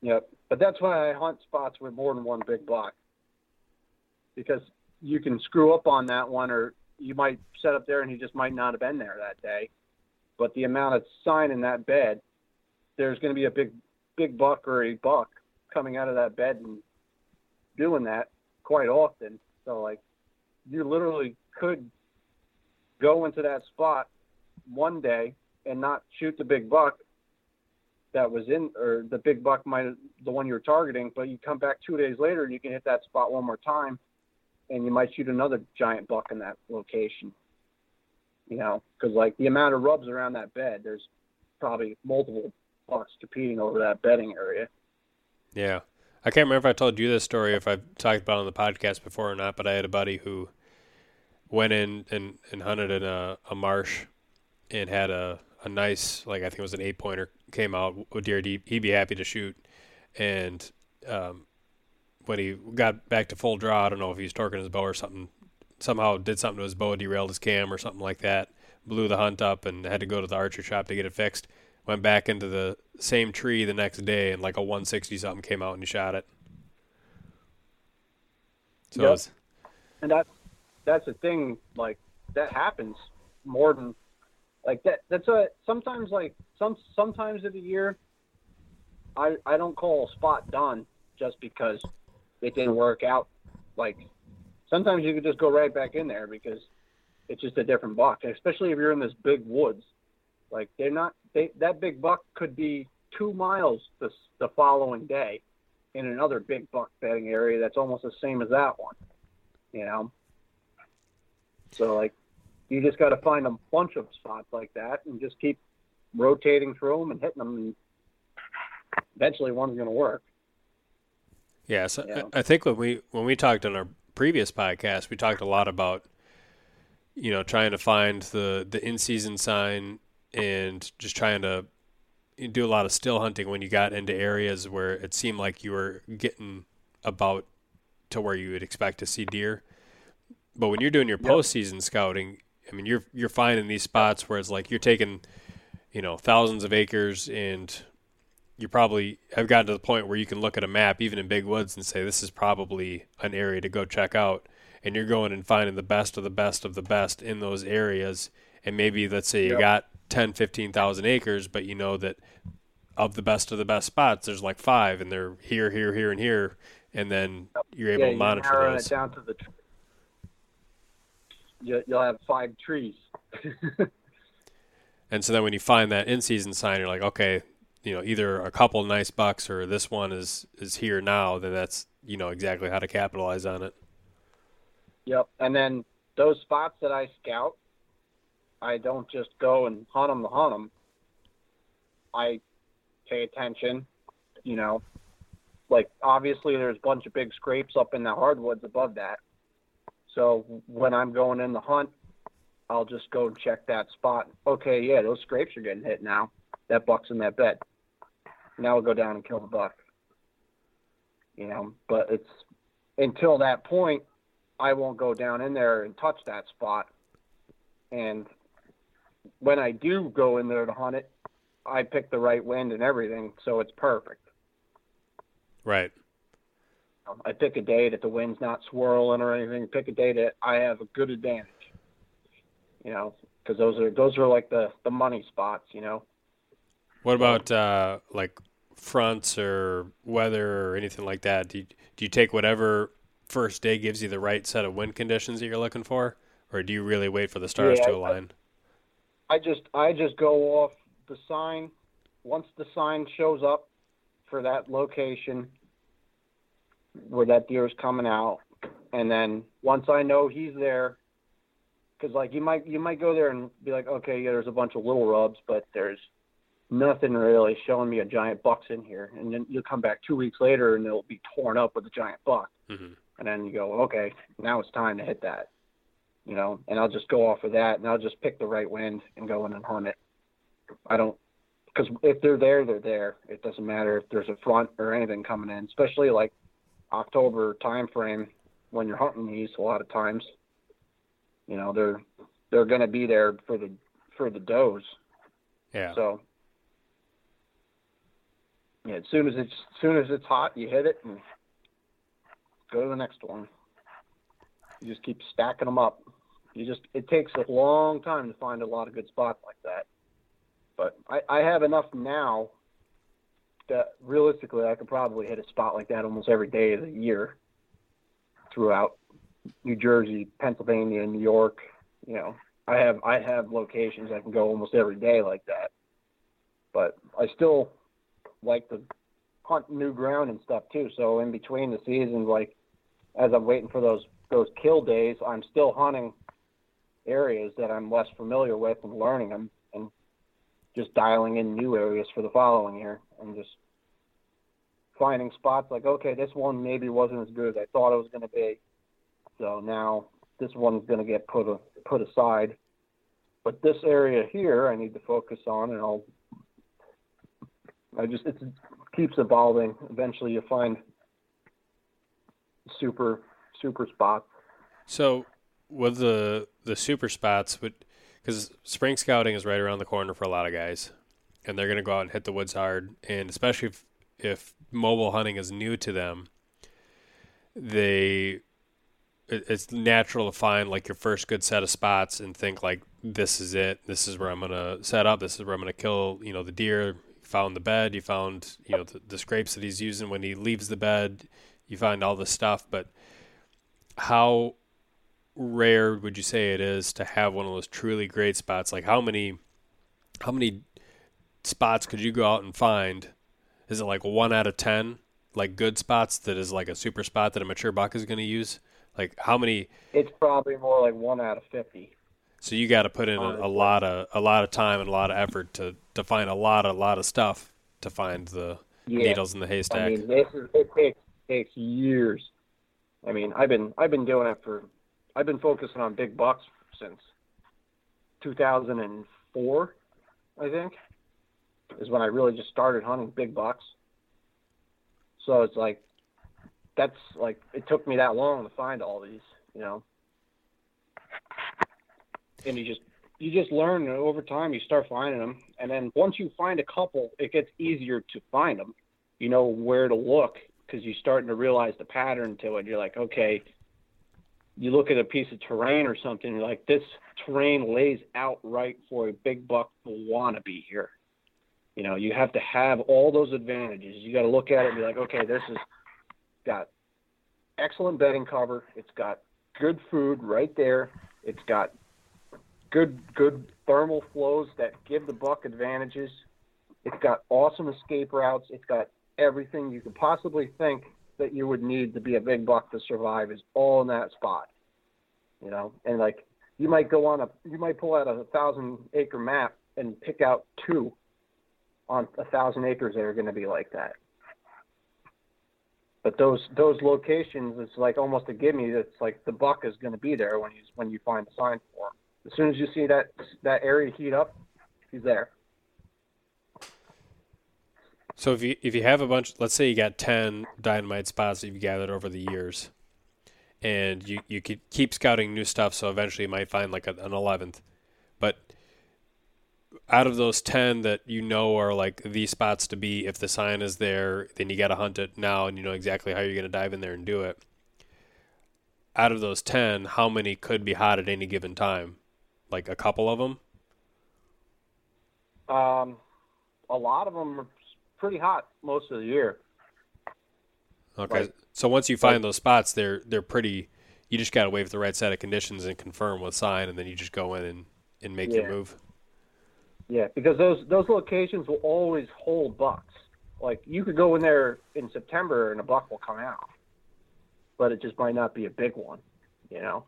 Yep. But that's why I hunt spots with more than one big block Because you can screw up on that one or you might set up there and he just might not have been there that day. But the amount of sign in that bed, there's going to be a big, big buck or a buck coming out of that bed and doing that quite often. So like, you literally could go into that spot one day and not shoot the big buck that was in, or the big buck might the one you're targeting, but you come back two days later and you can hit that spot one more time, and you might shoot another giant buck in that location. You know, because like the amount of rubs around that bed, there's probably multiple bucks competing over that bedding area.
Yeah. I can't remember if I told you this story, if I've talked about it on the podcast before or not, but I had a buddy who went in and, and hunted in a, a marsh and had a, a nice, like I think it was an eight pointer, came out deer he'd, he'd be happy to shoot. And um, when he got back to full draw, I don't know if he was torquing his bow or something, somehow did something to his bow, derailed his cam or something like that, blew the hunt up and had to go to the archer shop to get it fixed. Went back into the same tree the next day and like a 160 something came out and he shot it. So
yep. was, and that's that's the thing. Like that happens more than like that. That's a sometimes like some sometimes of the year. I I don't call a spot done just because it didn't work out. Like sometimes you could just go right back in there because it's just a different buck, especially if you're in this big woods. Like they're not they that big buck could be two miles the the following day in another big buck bedding area that's almost the same as that one. You know, so like, you just got to find a bunch of spots like that and just keep rotating through them and hitting them, and eventually one's going to work.
Yeah, so yeah. I think when we when we talked on our previous podcast, we talked a lot about you know trying to find the the in season sign and just trying to do a lot of still hunting when you got into areas where it seemed like you were getting about to where you would expect to see deer. But when you're doing your yep. postseason scouting, I mean, you're you're finding these spots where it's like you're taking, you know, thousands of acres, and you probably have gotten to the point where you can look at a map, even in big woods, and say this is probably an area to go check out. And you're going and finding the best of the best of the best in those areas. And maybe let's say you yep. got 10, 15,000 acres, but you know that of the best of the best spots, there's like five, and they're here, here, here, and here, and then you're able
yeah,
to monitor
you
those.
It down to the you, will have five trees.
and so then when you find that in season sign, you're like, okay, you know, either a couple nice bucks or this one is is here now. Then that's you know exactly how to capitalize on it.
Yep, and then those spots that I scout, I don't just go and hunt them to hunt them. I pay attention, you know. Like obviously, there's a bunch of big scrapes up in the hardwoods above that. So when I'm going in the hunt, I'll just go and check that spot. Okay, yeah, those scrapes are getting hit now. That buck's in that bed. Now we'll go down and kill the buck. You know, but it's until that point, I won't go down in there and touch that spot. And when I do go in there to hunt it, I pick the right wind and everything, so it's perfect.
Right.
I pick a day that the wind's not swirling or anything. Pick a day that I have a good advantage. You know, because those are those are like the the money spots. You know.
What about uh, like fronts or weather or anything like that? Do you, do you take whatever first day gives you the right set of wind conditions that you're looking for, or do you really wait for the stars
yeah,
to align?
I, I just I just go off the sign. Once the sign shows up for that location, where that deer is coming out. And then once I know he's there, because like you might you might go there and be like, okay, yeah, there's a bunch of little rubs, but there's nothing really showing me a giant buck's in here. And then you'll come back two weeks later and it'll be torn up with a giant buck.
Mm-hmm.
And then you go, okay, now it's time to hit that. You know, and I'll just go off of that and I'll just pick the right wind and go in and hunt it. I don't, because if they're there, they're there. It doesn't matter if there's a front or anything coming in, especially like October time frame when you're hunting these a lot of times. You know, they're they're going to be there for the for the does.
Yeah.
So yeah, as soon as it's as soon as it's hot, you hit it and go to the next one. You just keep stacking them up. You just it takes a long time to find a lot of good spots like that. But I, I have enough now that realistically I could probably hit a spot like that almost every day of the year throughout New Jersey, Pennsylvania, New York. You know, I have I have locations I can go almost every day like that. But I still like to hunt new ground and stuff too. So in between the seasons, like as I'm waiting for those those kill days, I'm still hunting areas that I'm less familiar with and learning them and just dialing in new areas for the following year and just finding spots like okay this one maybe wasn't as good as I thought it was going to be. So now this one's going to get put a, put aside. But this area here I need to focus on and I'll I just it keeps evolving. Eventually you find super super spots.
So with the the super spots, would because spring scouting is right around the corner for a lot of guys, and they're going to go out and hit the woods hard, and especially if if mobile hunting is new to them, they it, it's natural to find like your first good set of spots and think like this is it, this is where I'm going to set up, this is where I'm going to kill, you know, the deer. Found the bed, you found you know the, the scrapes that he's using when he leaves the bed, you find all this stuff, but how rare would you say it is to have one of those truly great spots? Like how many how many spots could you go out and find? Is it like one out of ten like good spots that is like a super spot that a mature buck is going to use? Like how many?
it's probably more like one out of 50
So you got to put in a, a lot of a lot of time and a lot of effort to to find a lot a lot of stuff to find the
yeah
needles in the haystack.
I mean, this is it takes takes years. I mean, I've been I've been doing it for I've been focusing on big bucks since 2004, I think, is when I really just started hunting big bucks. So it's like that's like it took me that long to find all these, you know. And you just you just learn over time you start finding them and then once you find a couple it gets easier to find them you know where to look because you're starting to realize the pattern to it. You're like, okay, you look at a piece of terrain or something, like, this terrain lays out right for a big buck to want to be here. You know, you have to have all those advantages. You got to look at it and be like, okay, this has got excellent bedding cover. It's got good food right there. It's got good good thermal flows that give the buck advantages. It's got awesome escape routes. It's got everything you could possibly think that you would need to be a big buck to survive is all in that spot. You know, and like you might go on a you might pull out a thousand acre map and pick out two on a thousand acres that are going to be like that. But those those locations, it's like almost a gimme. It's like the buck is going to be there when you when you find the sign for him. As soon as you see that that area heat up, he's there.
So if you if you have a bunch, let's say you got ten dynamite spots that you've gathered over the years, and you you could keep scouting new stuff, so eventually you might find like a, an eleventh. But out of those ten that you know are like the spots to be, if the sign is there, then you got to hunt it now, and you know exactly how you're going to dive in there and do it. Out of those ten, how many could be hot at any given time? Like a couple of them.
Um, a lot of them are pretty hot most of the year.
Okay.
Like-
so once you find those spots, they're they're pretty. You just got to wait for the right set of conditions and confirm with sign, and then you just go in and, and make your move.
Yeah, because those those locations will always hold bucks. Like you could go in there in September and a buck will come out, but it just might not be a big one, you know.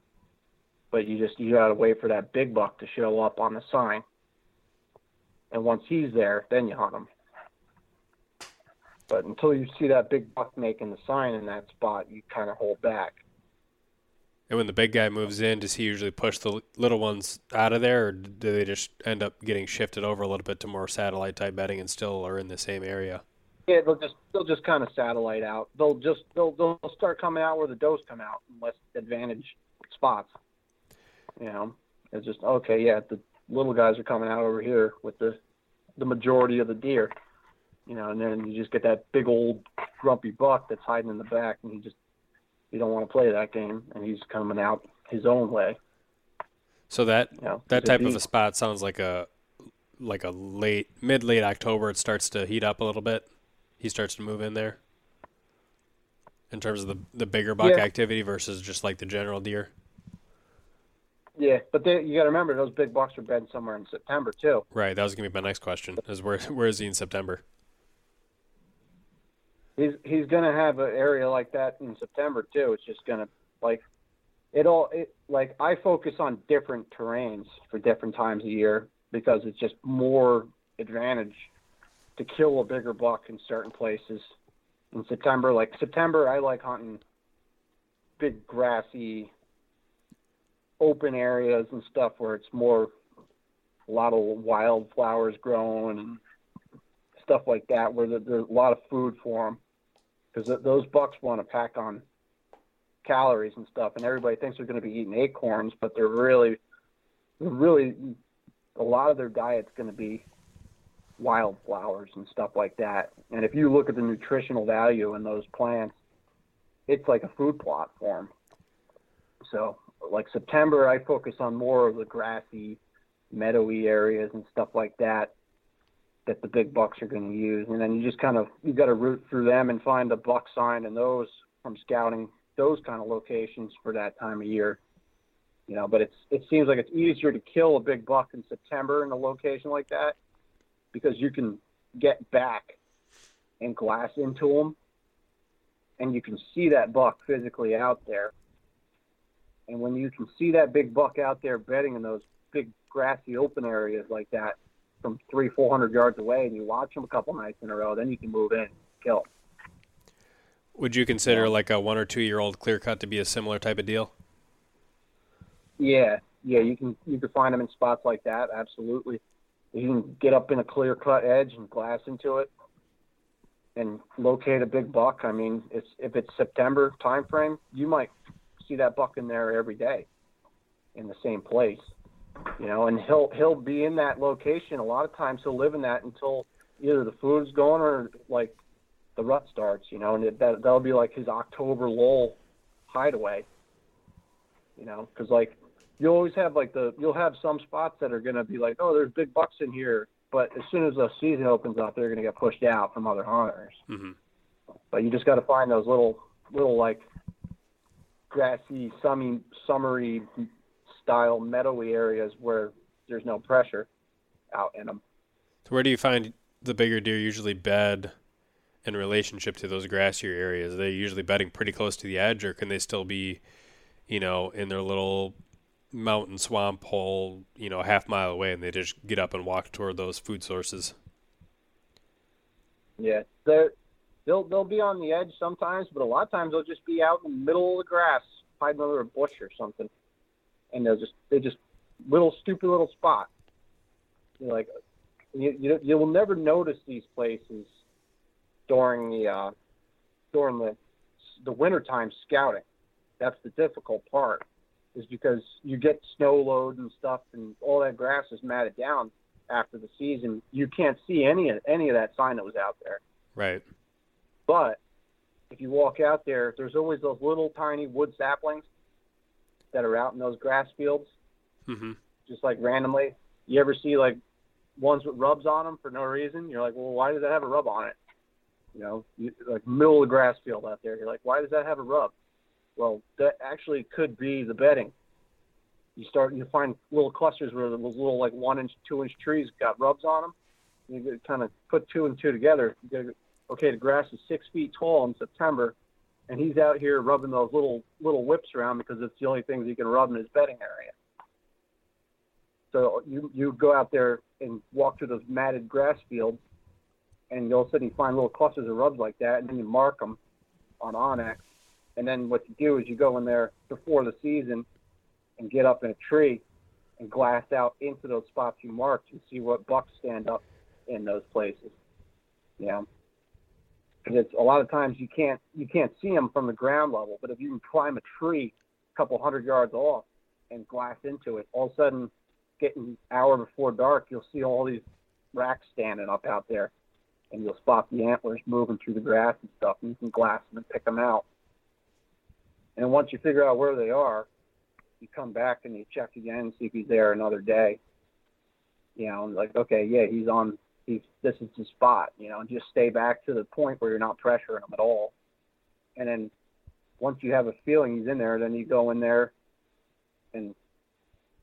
but you just you gotta wait for that big buck to show up on the sign. And once he's there, then you hunt him. But until you see that big buck making the sign in that spot, you kind of hold back.
And when the big guy moves in, does he usually push the little ones out of there, or do they just end up getting shifted over a little bit to more satellite type bedding and still are in the same area?
Yeah, they'll just they'll just kind of satellite out. They'll just they'll they'll start coming out where the does come out, in less advantage spots. You know, it's just okay. Yeah, the little guys are coming out over here with the the majority of the deer. You know, and then you just get that big old grumpy buck that's hiding in the back, and he just you don't want to play that game, and he's coming out his own way.
So that
You know,
that type of a spot sounds like a like a late mid late October. It starts to heat up a little bit. He starts to move in there. In terms of the the bigger buck
Yeah.
activity versus just like the general deer.
Yeah, but they, you got to remember those big bucks are bedding somewhere in September too.
Right. That was gonna be my next question. Is where where is he in September?
He's he's gonna have an area like that in September too. It's just gonna like it all. It like I focus on different terrains for different times of year because it's just more advantage to kill a bigger buck in certain places. In September, like September, I like hunting big grassy, open areas and stuff where it's more a lot of wildflowers growing and stuff like that, where there's a lot of food for them. Because those bucks want to pack on calories and stuff, and everybody thinks they're going to be eating acorns, but they're really, really, a lot of their diet's going to be wildflowers and stuff like that. And if you look at the nutritional value in those plants, it's like a food plot. So, like September, I focus on more of the grassy, meadowy areas and stuff like that that the big bucks are going to use, and then you just kind of you got to root through them and find the buck sign and those from scouting those kind of locations for that time of year. You know, but it's it seems like it's easier to kill a big buck in September in a location like that because you can get back and glass into them, and you can see that buck physically out there. And when you can see that big buck out there bedding in those big grassy open areas like that, from three, four hundred yards away, and you watch them a couple nights in a row, then you can move in, kill.
Would you consider like a one or two year old clear cut to be a similar type of deal?
Yeah, yeah, you can you can find them in spots like that. Absolutely, you can get up in a clear cut edge and glass into it, and locate a big buck. I mean, it's if it's September time frame, you might see that buck in there every day, in the same place. You know, and he'll he'll be in that location. A lot of times he'll live in that until either the food's gone or like the rut starts. You know, and it, that that'll be like his October lull hideaway. You know, because like you always have like the you'll have some spots that are going to be like, oh, there's big bucks in here, but as soon as the season opens up, they're going to get pushed out from other hunters.
hmm
But you just got to find those little little like grassy, summy, summery style meadowy areas where there's no pressure out in them.
So where do you find the bigger deer usually bed in relationship to those grassier areas? Are they usually bedding pretty close to the edge, or can they still be, you know, in their little mountain swamp hole, you know, a half mile away, and they just get up and walk toward those food sources?
Yeah, they're they'll they'll be on the edge sometimes, but a lot of times they'll just be out in the middle of the grass, hiding under a bush or something, and they're just they just little stupid little spots. You're like, you you you will never notice these places during the uh, during the the wintertime scouting. That's the difficult part, is because you get snow load and stuff, and all that grass is matted down after the season. You can't see any of any of that sign that was out there.
Right.
But if you walk out there, there's always those little tiny wood saplings that are out in those grass fields,
hmm
just like randomly. You ever see like ones with rubs on them for no reason? You're like, well, why does that have a rub on it? You know, you, like middle of the grass field out there. You're like, why does that have a rub? Well, that actually could be the bedding. You start, you find little clusters where those little like one inch, two inch trees got rubs on them. You kind of put two and two together. You gotta, okay, the grass is six feet tall in September, and he's out here rubbing those little little whips around because it's the only things he can rub in his bedding area. So you you go out there and walk through those matted grass fields, and you'll suddenly find little clusters of rubs like that, and then you mark them on onX. And then what you do is you go in there before the season and get up in a tree and glass out into those spots you marked and see what bucks stand up in those places. You because it's a lot of times you can't you can't see them from the ground level, but if you can climb a tree a couple hundred yards off and glass into it, all of a sudden, getting hour before dark, you'll see all these racks standing up out there, and you'll spot the antlers moving through the grass and stuff, and you can glass them and pick them out. And once you figure out where they are, you come back and you check again and see if he's there another day. You know, like, okay, yeah, he's on. This is the spot. You know, and just stay back to the point where you're not pressuring him at all. And then once you have a feeling he's in there, then you go in there and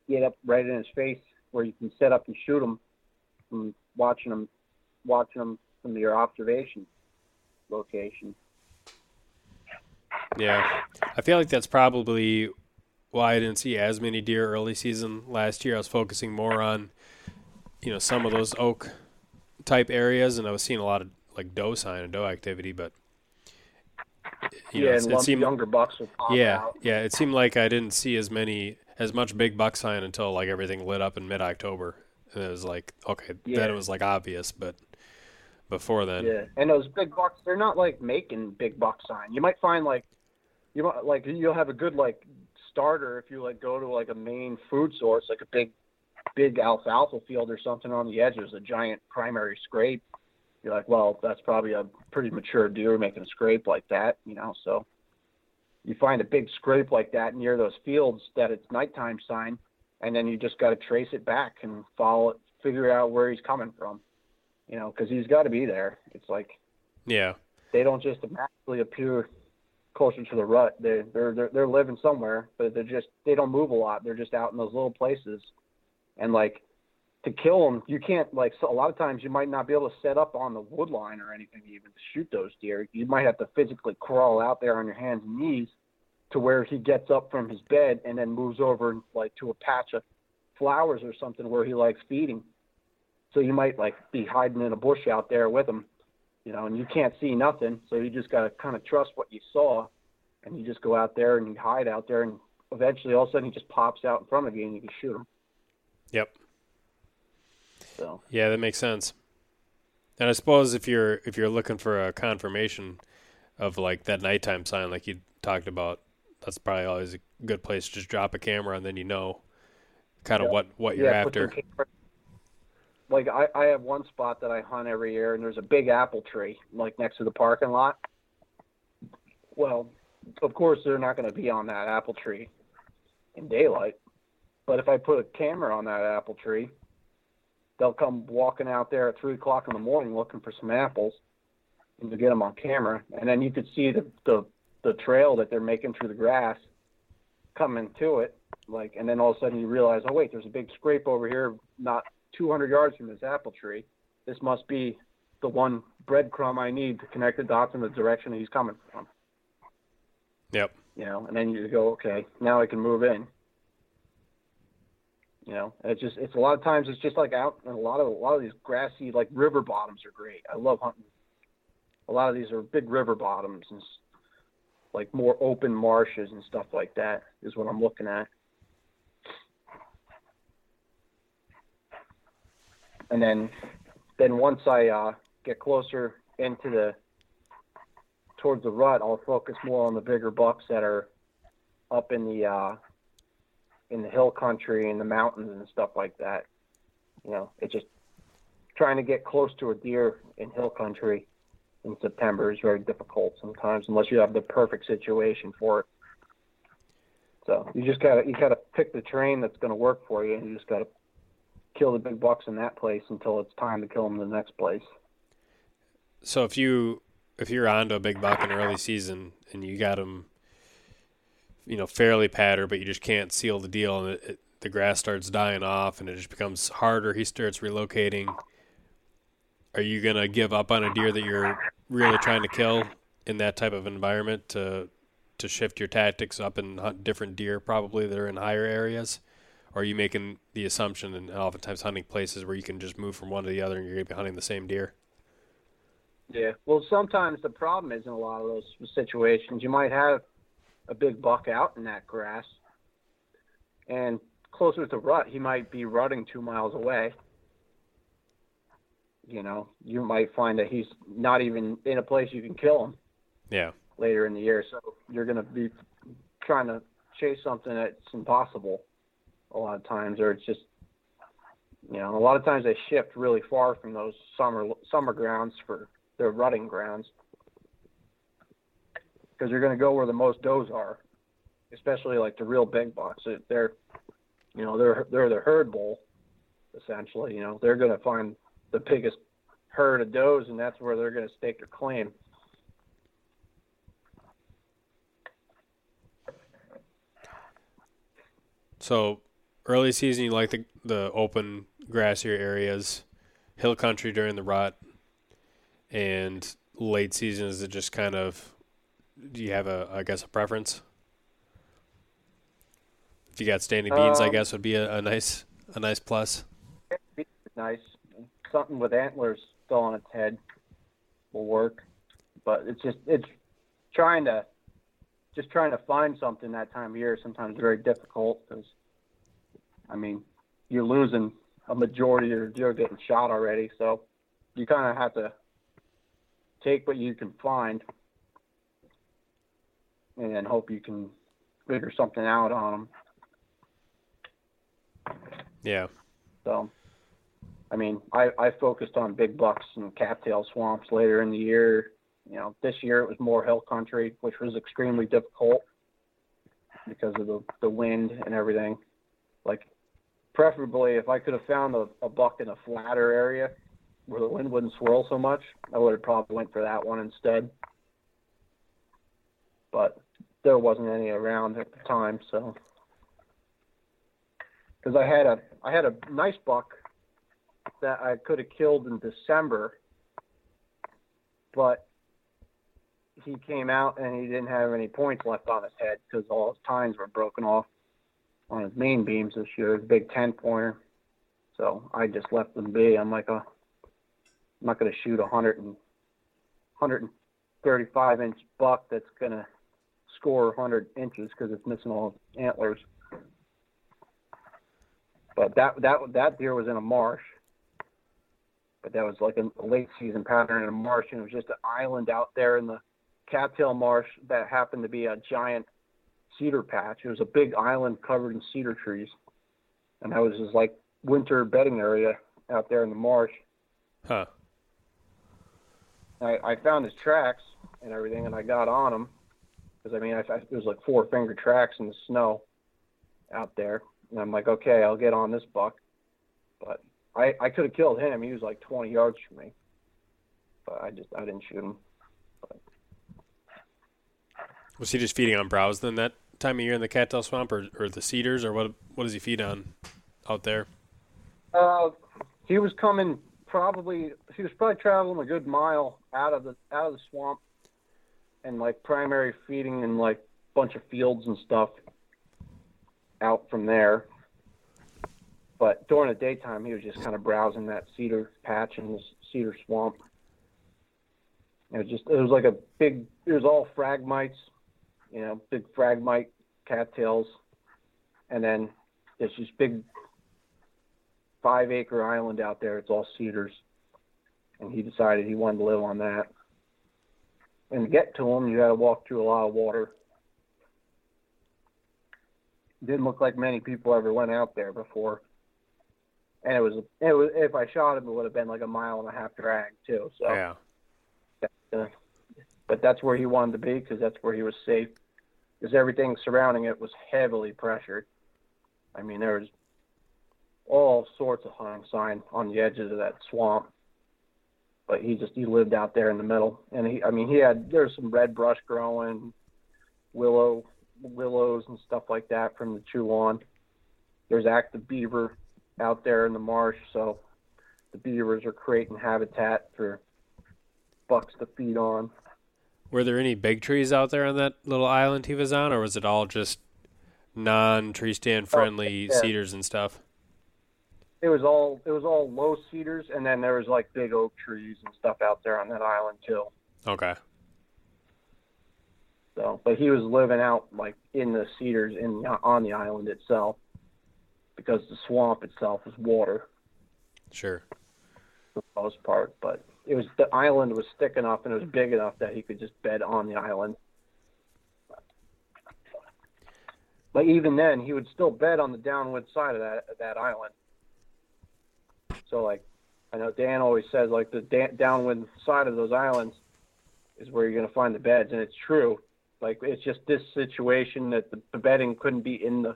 get up right in his face where you can set up and shoot him from watching him, watching him from your observation location.
Yeah, I feel like that's probably why I didn't see as many deer early season last year. I was focusing more on, you know, some of those oak type areas, and I was seeing a lot of like doe sign and doe activity, but
you yeah, know, and it seemed younger bucks will pop
yeah,
out.
yeah. It seemed like I didn't see as many as much big buck sign until like everything lit up in mid October, and it was like okay, yeah. then it was like obvious, but before then,
yeah. And those big bucks, they're not like making big buck sign. You might find like you might like you'll have a good like starter if you like go to like a main food source, like a big, big alfalfa field or something on the edge. There's a giant primary scrape. You're like, well, that's probably a pretty mature deer making a scrape like that, you know. So you find a big scrape like that near those fields that it's nighttime sign, and then you just got to trace it back and follow it, figure out where he's coming from, you know, because he's got to be there. It's like,
yeah,
they don't just magically appear closer to the rut. They they're they're they're living somewhere, but they're just they don't move a lot. They're just out in those little places, and like to kill them, you can't like so a lot of times you might not be able to set up on the wood line or anything even to shoot those deer. You might have to physically crawl out there on your hands and knees to where he gets up from his bed and then moves over like to a patch of flowers or something where he likes feeding. So you might like be hiding in a bush out there with him you know, and you can't see nothing, so you just got to kind of trust what you saw, and you just go out there and you hide out there, and eventually, all of a sudden, he just pops out in front of you, and you can shoot him.
Yep.
So.
Yeah, that makes sense. And I suppose if you're if you're looking for a confirmation of like that nighttime sign, like you talked about, that's probably always a good place to just drop a camera, and then you know kind of yeah. what what you're
yeah,
after
like I, I have one spot that I hunt every year, and there's a big apple tree like next to the parking lot. Well, of course they're not going to be on that apple tree in daylight, but if I put a camera on that apple tree, they'll come walking out there at three o'clock in the morning looking for some apples, and to get them on camera, and then you could see the the the trail that they're making through the grass coming to it like and then all of a sudden you realize oh wait there's a big scrape over here not 200 yards from this apple tree. This must be the one breadcrumb I need to connect the dots in the direction he's coming from.
Yep.
You know, and then you go, okay, now I can move in. You know, it's just it's a lot of times it's just like out and a lot of a lot of these grassy like river bottoms are great. I love hunting. A lot of these are big river bottoms and like more open marshes and stuff like that is what I'm looking at. and then then once I uh, get closer into the towards the rut, I'll focus more on the bigger bucks that are up in the uh, in the hill country and the mountains and stuff like that. You know, it's just trying to get close to a deer in hill country in September is very difficult sometimes unless you have the perfect situation for it. So you just gotta you gotta pick the terrain that's to work for you, and you just gotta kill the big bucks in that place until it's time to kill them in the next place.
So if you if you're onto a big buck in early season and you got him, you know, fairly patterned, but you just can't seal the deal, and it, it, the grass starts dying off, and it just becomes harder. He starts relocating. Are you gonna give up on a deer that you're really trying to kill in that type of environment to to shift your tactics up and hunt different deer probably that are in higher areas? Or are you making the assumption and oftentimes hunting places where you can just move from one to the other and you're to be hunting the same deer?
Yeah. Well, sometimes the problem is in a lot of those situations, you might have a big buck out in that grass, and closer to rut, he might be rutting two miles away. You know, you might find that he's not even in a place you can kill him.
Yeah.
Later in the year, so you're going to be trying to chase something that's impossible a lot of times, or it's just you know a lot of times they shift really far from those summer summer grounds for their rutting grounds because you're going to go where the most does are, especially like the real big bucks. They're, you know, they're they're the herd bull, essentially. You know, they're going to find the biggest herd of does, and that's where they're going to stake their claim.
So, early season, you like the the open grassier areas, hill country during the rut, and late season is it just kind of do you have a I guess a preference? If you got standing beans, um, I guess would be a, a, nice a nice plus.
Nice, something with antlers still on its head will work, but it's just it's trying to just trying to find something that time of year. Sometimes very difficult because I mean you're losing a majority of your deer getting shot already, so you kind of have to take what you can find and hope you can figure something out on
them. Yeah.
So, I mean, I, I focused on big bucks and cattail swamps later in the year. You know, this year it was more hill country, which was extremely difficult because of the, the wind and everything. Like, preferably, if I could have found a, a buck in a flatter area where the wind wouldn't swirl so much, I would have probably went for that one instead. But there wasn't any around at the time, so because I had a I had a nice buck that I could have killed in December, but he came out and he didn't have any points left on his head because all his tines were broken off on his main beams this year, his big ten pointer. So I just left them be. I'm like, a, I'm not going to shoot a hundred and hundred and thirty-five inch buck that's going to score 100 inches because it's missing all antlers. But that that that deer was in a marsh. But that was like a late season pattern in a marsh, and it was just an island out there in the cattail marsh that happened to be a giant cedar patch. It was a big island covered in cedar trees, and that was his like winter bedding area out there in the marsh.
Huh.
I, I found his tracks and everything, and I got on him, because I mean, I, I, it was like four finger tracks in the snow out there, and I'm like, okay, I'll get on this buck, but I I could have killed him. He was like 20 yards from me, but I just I didn't shoot him. But.
Was he just feeding on browse then that time of year in the cattail swamp, or, or the cedars, or what? What does he feed on out there?
Uh, he was coming probably. He was probably traveling a good mile out of the out of the swamp and like primary feeding and like a bunch of fields and stuff out from there. But during the daytime, he was just kind of browsing that cedar patch and this cedar swamp. It was just, it was like a big, it was all phragmites, you know, big phragmite cattails. And then there's this big five acre island out there. It's all cedars. And he decided he wanted to live on that and to get to them, you had to walk through a lot of water. Didn't look like many people ever went out there before, and it was it was if I shot him, it would have been like a mile and a half drag too. So
yeah,
uh, but that's where he wanted to be because that's where he was safe. Because everything surrounding it was heavily pressured. I mean, there was all sorts of hunting sign on the edges of that swamp but he just he lived out there in the middle, and he I mean he had there's some red brush growing, willow willows and stuff like that from the chew on. There's active beaver out there in the marsh, so the beavers are creating habitat for bucks to feed on.
Were there any big trees out there on that little island he was on, or was it all just non-tree stand oh, friendly
Oh, yeah.
cedars and stuff?
It was all it was all low cedars, and then there was like big oak trees and stuff out there on that island too.
Okay.
So, but he was living out like in the cedars in on the island itself, because the swamp itself is water
Sure.
for the most part. But it was the island was thick enough and it was big enough that he could just bed on the island. But even then, he would still bed on the downwind side of that that island. So like, I know Dan always says like the da- downwind side of those islands is where you're going to find the beds, and it's true. Like it's just this situation that the, the bedding couldn't be in the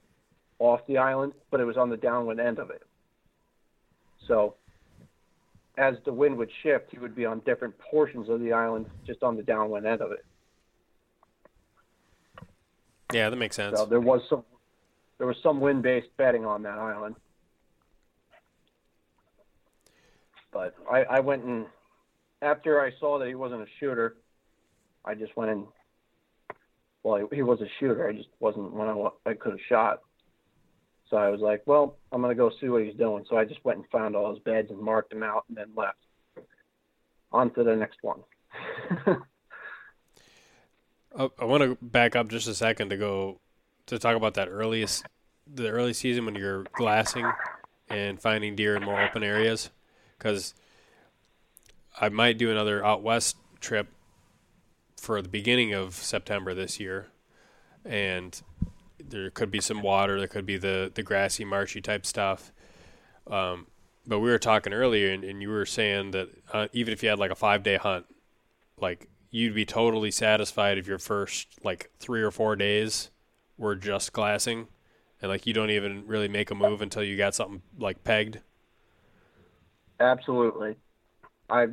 off the island, but it was on the downwind end of it. So as the wind would shift, he would be on different portions of the island, just on the downwind end of it.
Yeah, that makes sense.
So there was some there was some wind based bedding on that island. But I, I went and after I saw that he wasn't a shooter, I just went and well he, he was a shooter. I just wasn't when I I could have shot. So I was like, well, I'm gonna go see what he's doing. So I just went and found all his beds and marked them out and then left. On to the next one.
I want to back up just a second to go to talk about that earliest, the early season when you're glassing and finding deer in more open areas, because I might do another out west trip for the beginning of September this year, and there could be some water, there could be the the grassy, marshy type stuff. Um, but we were talking earlier, and, and you were saying that uh, even if you had like a five day hunt, like you'd be totally satisfied if your first like three or four days were just glassing. And like you don't even really make a move until you got something like pegged
Absolutely. I.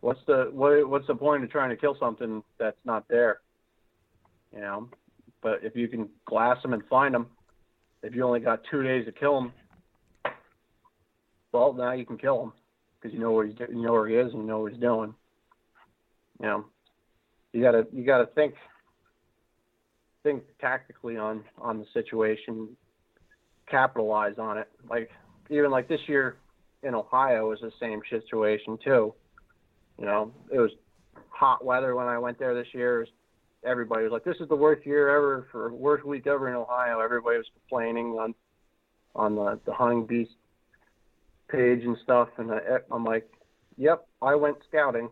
What's the what, What's the point of trying to kill something that's not there? You know, but if you can glass them and find them, if you only got two days to kill them, well, now you can kill him because you know where he's you know where he is and you know what he's doing. You know, you gotta you gotta think think tactically on on the situation, capitalize on it. Like even like this year in Ohio was the same situation too. You know, it was hot weather when I went there this year. Everybody was like, "This is the worst year ever for worst week ever in Ohio." Everybody was complaining on on the the hunting beast page and stuff, and I, I'm like, "Yep, I went scouting.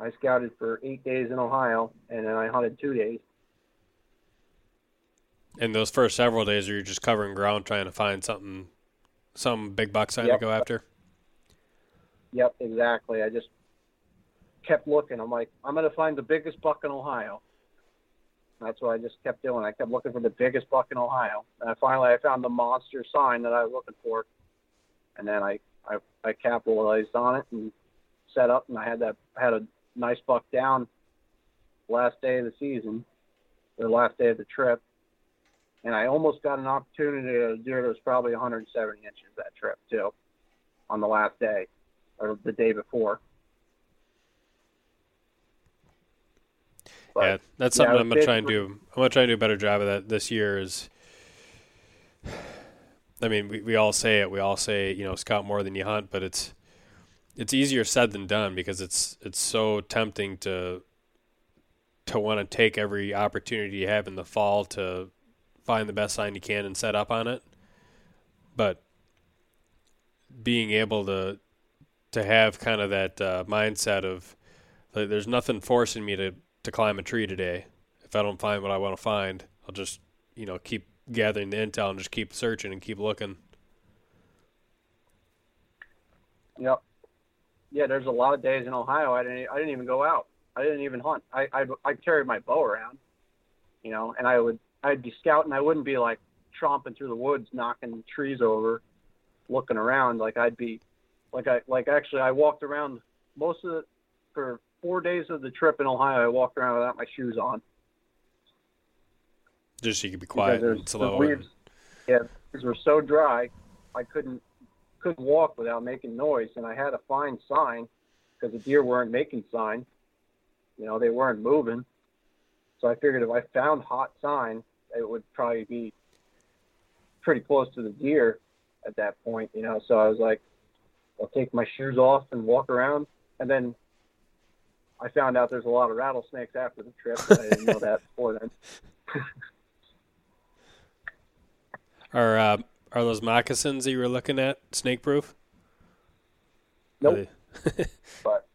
I scouted for eight days in Ohio, and then I hunted two days.
and those first several days are you just covering ground trying to find something some big buck sign
Yep.
to go after
Yep, exactly. I just kept looking. I'm like, I'm gonna find the biggest buck in Ohio. That's what I just kept doing. I kept looking for the biggest buck in Ohio, and I finally I found the monster sign that I was looking for, and then I I, I capitalized on it and set up, and I had that had a nice buck down last day of the season, the last day of the trip, and I almost got an opportunity to do it. It was probably 170 inches that trip too, on the last day or the day before. But,
yeah that's something
I
i'm gonna try and do i'm gonna try and do a better job of that this year is i mean we, we all say it we all say you know scout more than you hunt but it's it's easier said than done because it's it's so tempting to to want to take every opportunity you have in the fall to find the best sign you can and set up on it but being able to to have kind of that uh, mindset of like, there's nothing forcing me to to climb a tree today. If I don't find what I want to find, I'll just you know keep gathering the intel and just keep searching and keep looking.
Yep. Yeah, there's a lot of days in Ohio I didn't I didn't even go out. I didn't even hunt. I I I carried my bow around, you know, and I would I'd be scouting. I wouldn't be like tromping through the woods, knocking trees over, looking around. Like I'd be, like I like actually I walked around most of the for four days of the trip in Ohio. I walked around without my shoes on.
Just so you could be quiet and slow.
leaves- Yeah, because we're so dry, I couldn't couldn't walk without making noise, and I had to find sign because the deer weren't making sign. You know, they weren't moving. So I figured if I found hot sign, it would probably be pretty close to the deer at that point, you know. So I was like, I'll take my shoes off and walk around. And then I found out there's a lot of rattlesnakes after the trip. I didn't know that before then.
are uh, are those moccasins that you were looking at snake proof?
Nope. but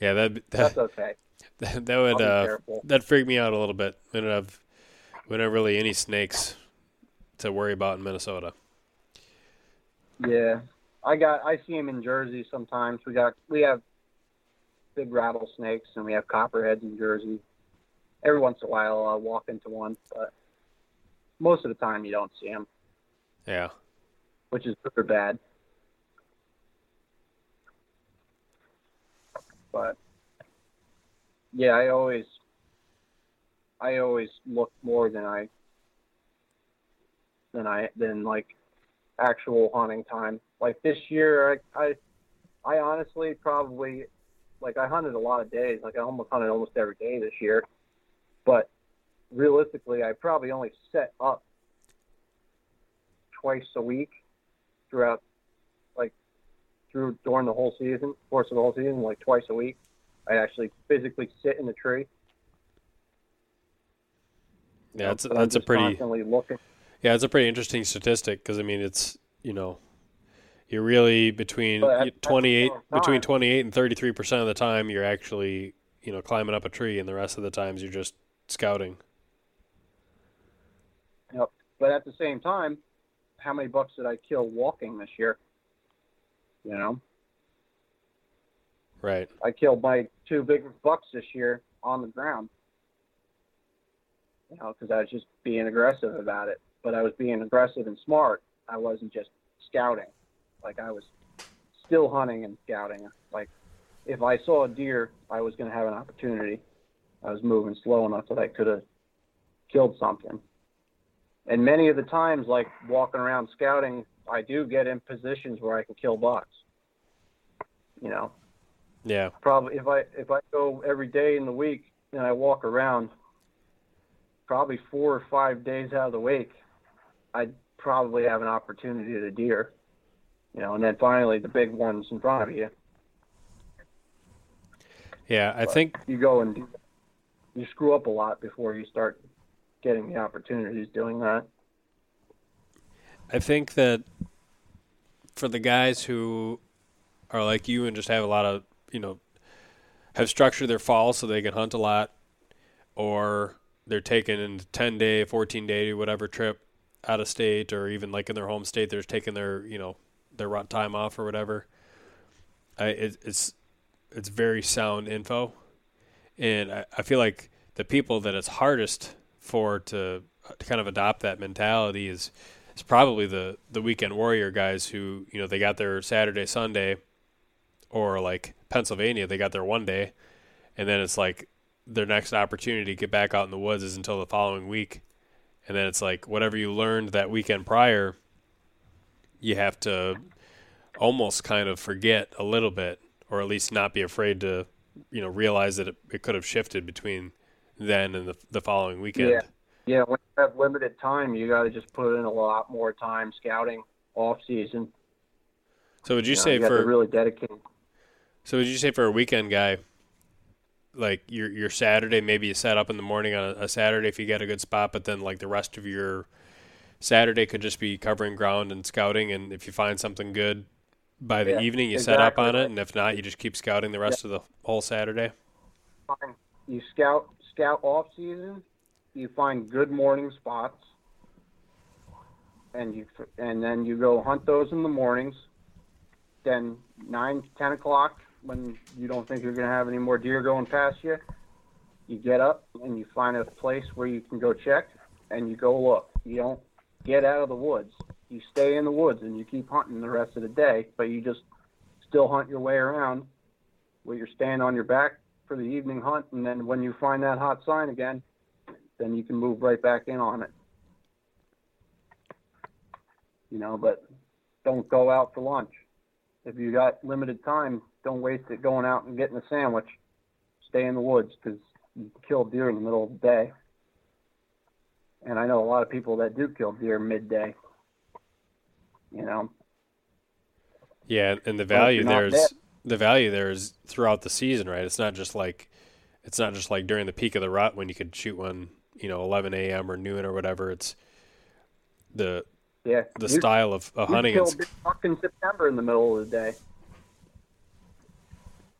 yeah, that, that
that's okay.
That, that would uh, that freak me out a little bit. We don't have we don't have really any snakes to worry about in Minnesota.
Yeah, I got I see them in Jersey sometimes. We got we have big rattlesnakes and we have copperheads in Jersey. Every once in a while, I'll walk into one, but most of the time you don't see them.
Yeah,
which is good or bad. But yeah, I always I always look more than I than I than like actual hunting time. Like this year, I I, I honestly probably like I hunted a lot of days. Like I almost hunted almost every day this year, but realistically, I probably only set up twice a week throughout like through during the whole season, course of the whole season, like twice a week. I actually physically sit in the tree.
Yeah, that's that's a pretty looking. Yeah, it's a pretty interesting statistic because I mean it's you know you're really between 28 between 28 and 33 percent of the time you're actually you know climbing up a tree and the rest of the times you're just scouting.
Yep, but at the same time, how many bucks did I kill walking this year? You know.
Right.
I killed my two big bucks this year on the ground. You know, because I was just being aggressive about it. But I was being aggressive and smart. I wasn't just scouting. Like I was still hunting and scouting. Like if I saw a deer, I was going to have an opportunity. I was moving slow enough that I could have killed something. And many of the times, like walking around scouting, I do get in positions where I can kill bucks. You know,
yeah.
Probably if I if I go every day in the week and I walk around, probably four or five days out of the week, I'd probably have an opportunity to deer. You know, and then finally the big ones in front of you.
Yeah, I but think
you go and you screw up a lot before you start getting the opportunities doing that.
I think that for the guys who are like you and just have a lot of you know have structured their fall so they can hunt a lot, or they're taking a 10 day, 14 day, whatever trip out of state, or even like in their home state, they're taking their you know their rut time off or whatever. I it, it's it's very sound info, and I, I feel like the people that it's hardest for to, to kind of adopt that mentality is is probably the the weekend warrior guys who you know they got their Saturday Sunday or like Pennsylvania, they got there one day, and then it's like their next opportunity to get back out in the woods is until the following week, and then it's like whatever you learned that weekend prior, you have to almost kind of forget a little bit, or at least not be afraid to, you know, realize that it, it could have shifted between then and the the following weekend.
Yeah, yeah. When you have limited time, you got to just put in a lot more time scouting off season.
So would you, you know, say
you
for
really dedicated?
so would you say for a weekend guy, like your your Saturday, maybe you set up in the morning on a, a, Saturday if you get a good spot, but then like the rest of your Saturday could just be covering ground and scouting, and if you find something good by the
yeah,
evening, you
exactly.
set up on it, and if not, you just keep scouting the rest yeah. of the whole Saturday.
You scout scout off season, you find good morning spots, and you and then you go hunt those in the mornings. Then nine ten o'clock when you don't think you're going to have any more deer going past you, you get up and you find a place where you can go check and you go look. You don't get out of the woods. You stay in the woods and you keep hunting the rest of the day, but you just still hunt your way around where you're staying on your back for the evening hunt. And then when you find that hot sign again, then you can move right back in on it. You know, but don't go out for lunch. If you got limited time, don't waste it going out and getting a sandwich. stay in the woods because you kill deer in the middle of the day. And I know a lot of people that do kill deer midday. You know.
Yeah, and the value there is the value there is throughout the season, right? It's not just like it's not just like during the peak of the rut when you could shoot one, you know, 11 a.m. or noon or whatever. It's the
yeah
the you, style of, of hunting.
You kill buck in September in the middle of the day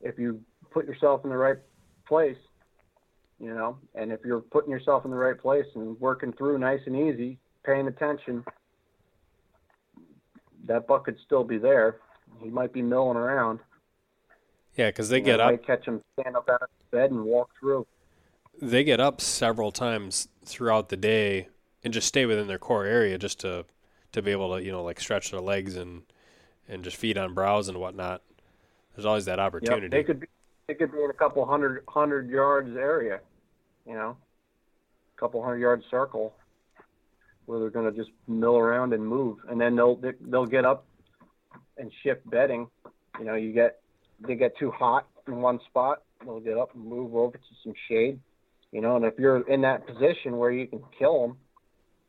if you put yourself in the right place, you know, and if you're putting yourself in the right place and working through nice and easy, paying attention, that buck could still be there. He might be milling around.
Yeah, because they you get know, up.
Might catch him stand up out of bed and walk through.
They get up several times throughout the day and just stay within their core area just to to be able to you know like stretch their legs and and just feed on browse and whatnot. There's always that opportunity. Yep,
they could be they could be in a couple hundred hundred yards area, you know, a couple hundred yard circle where they're going to just mill around and move, and then they'll they'll get up and shift bedding. You know, you get they get too hot in one spot, they'll get up and move over to some shade. You know, and if you're in that position where you can kill them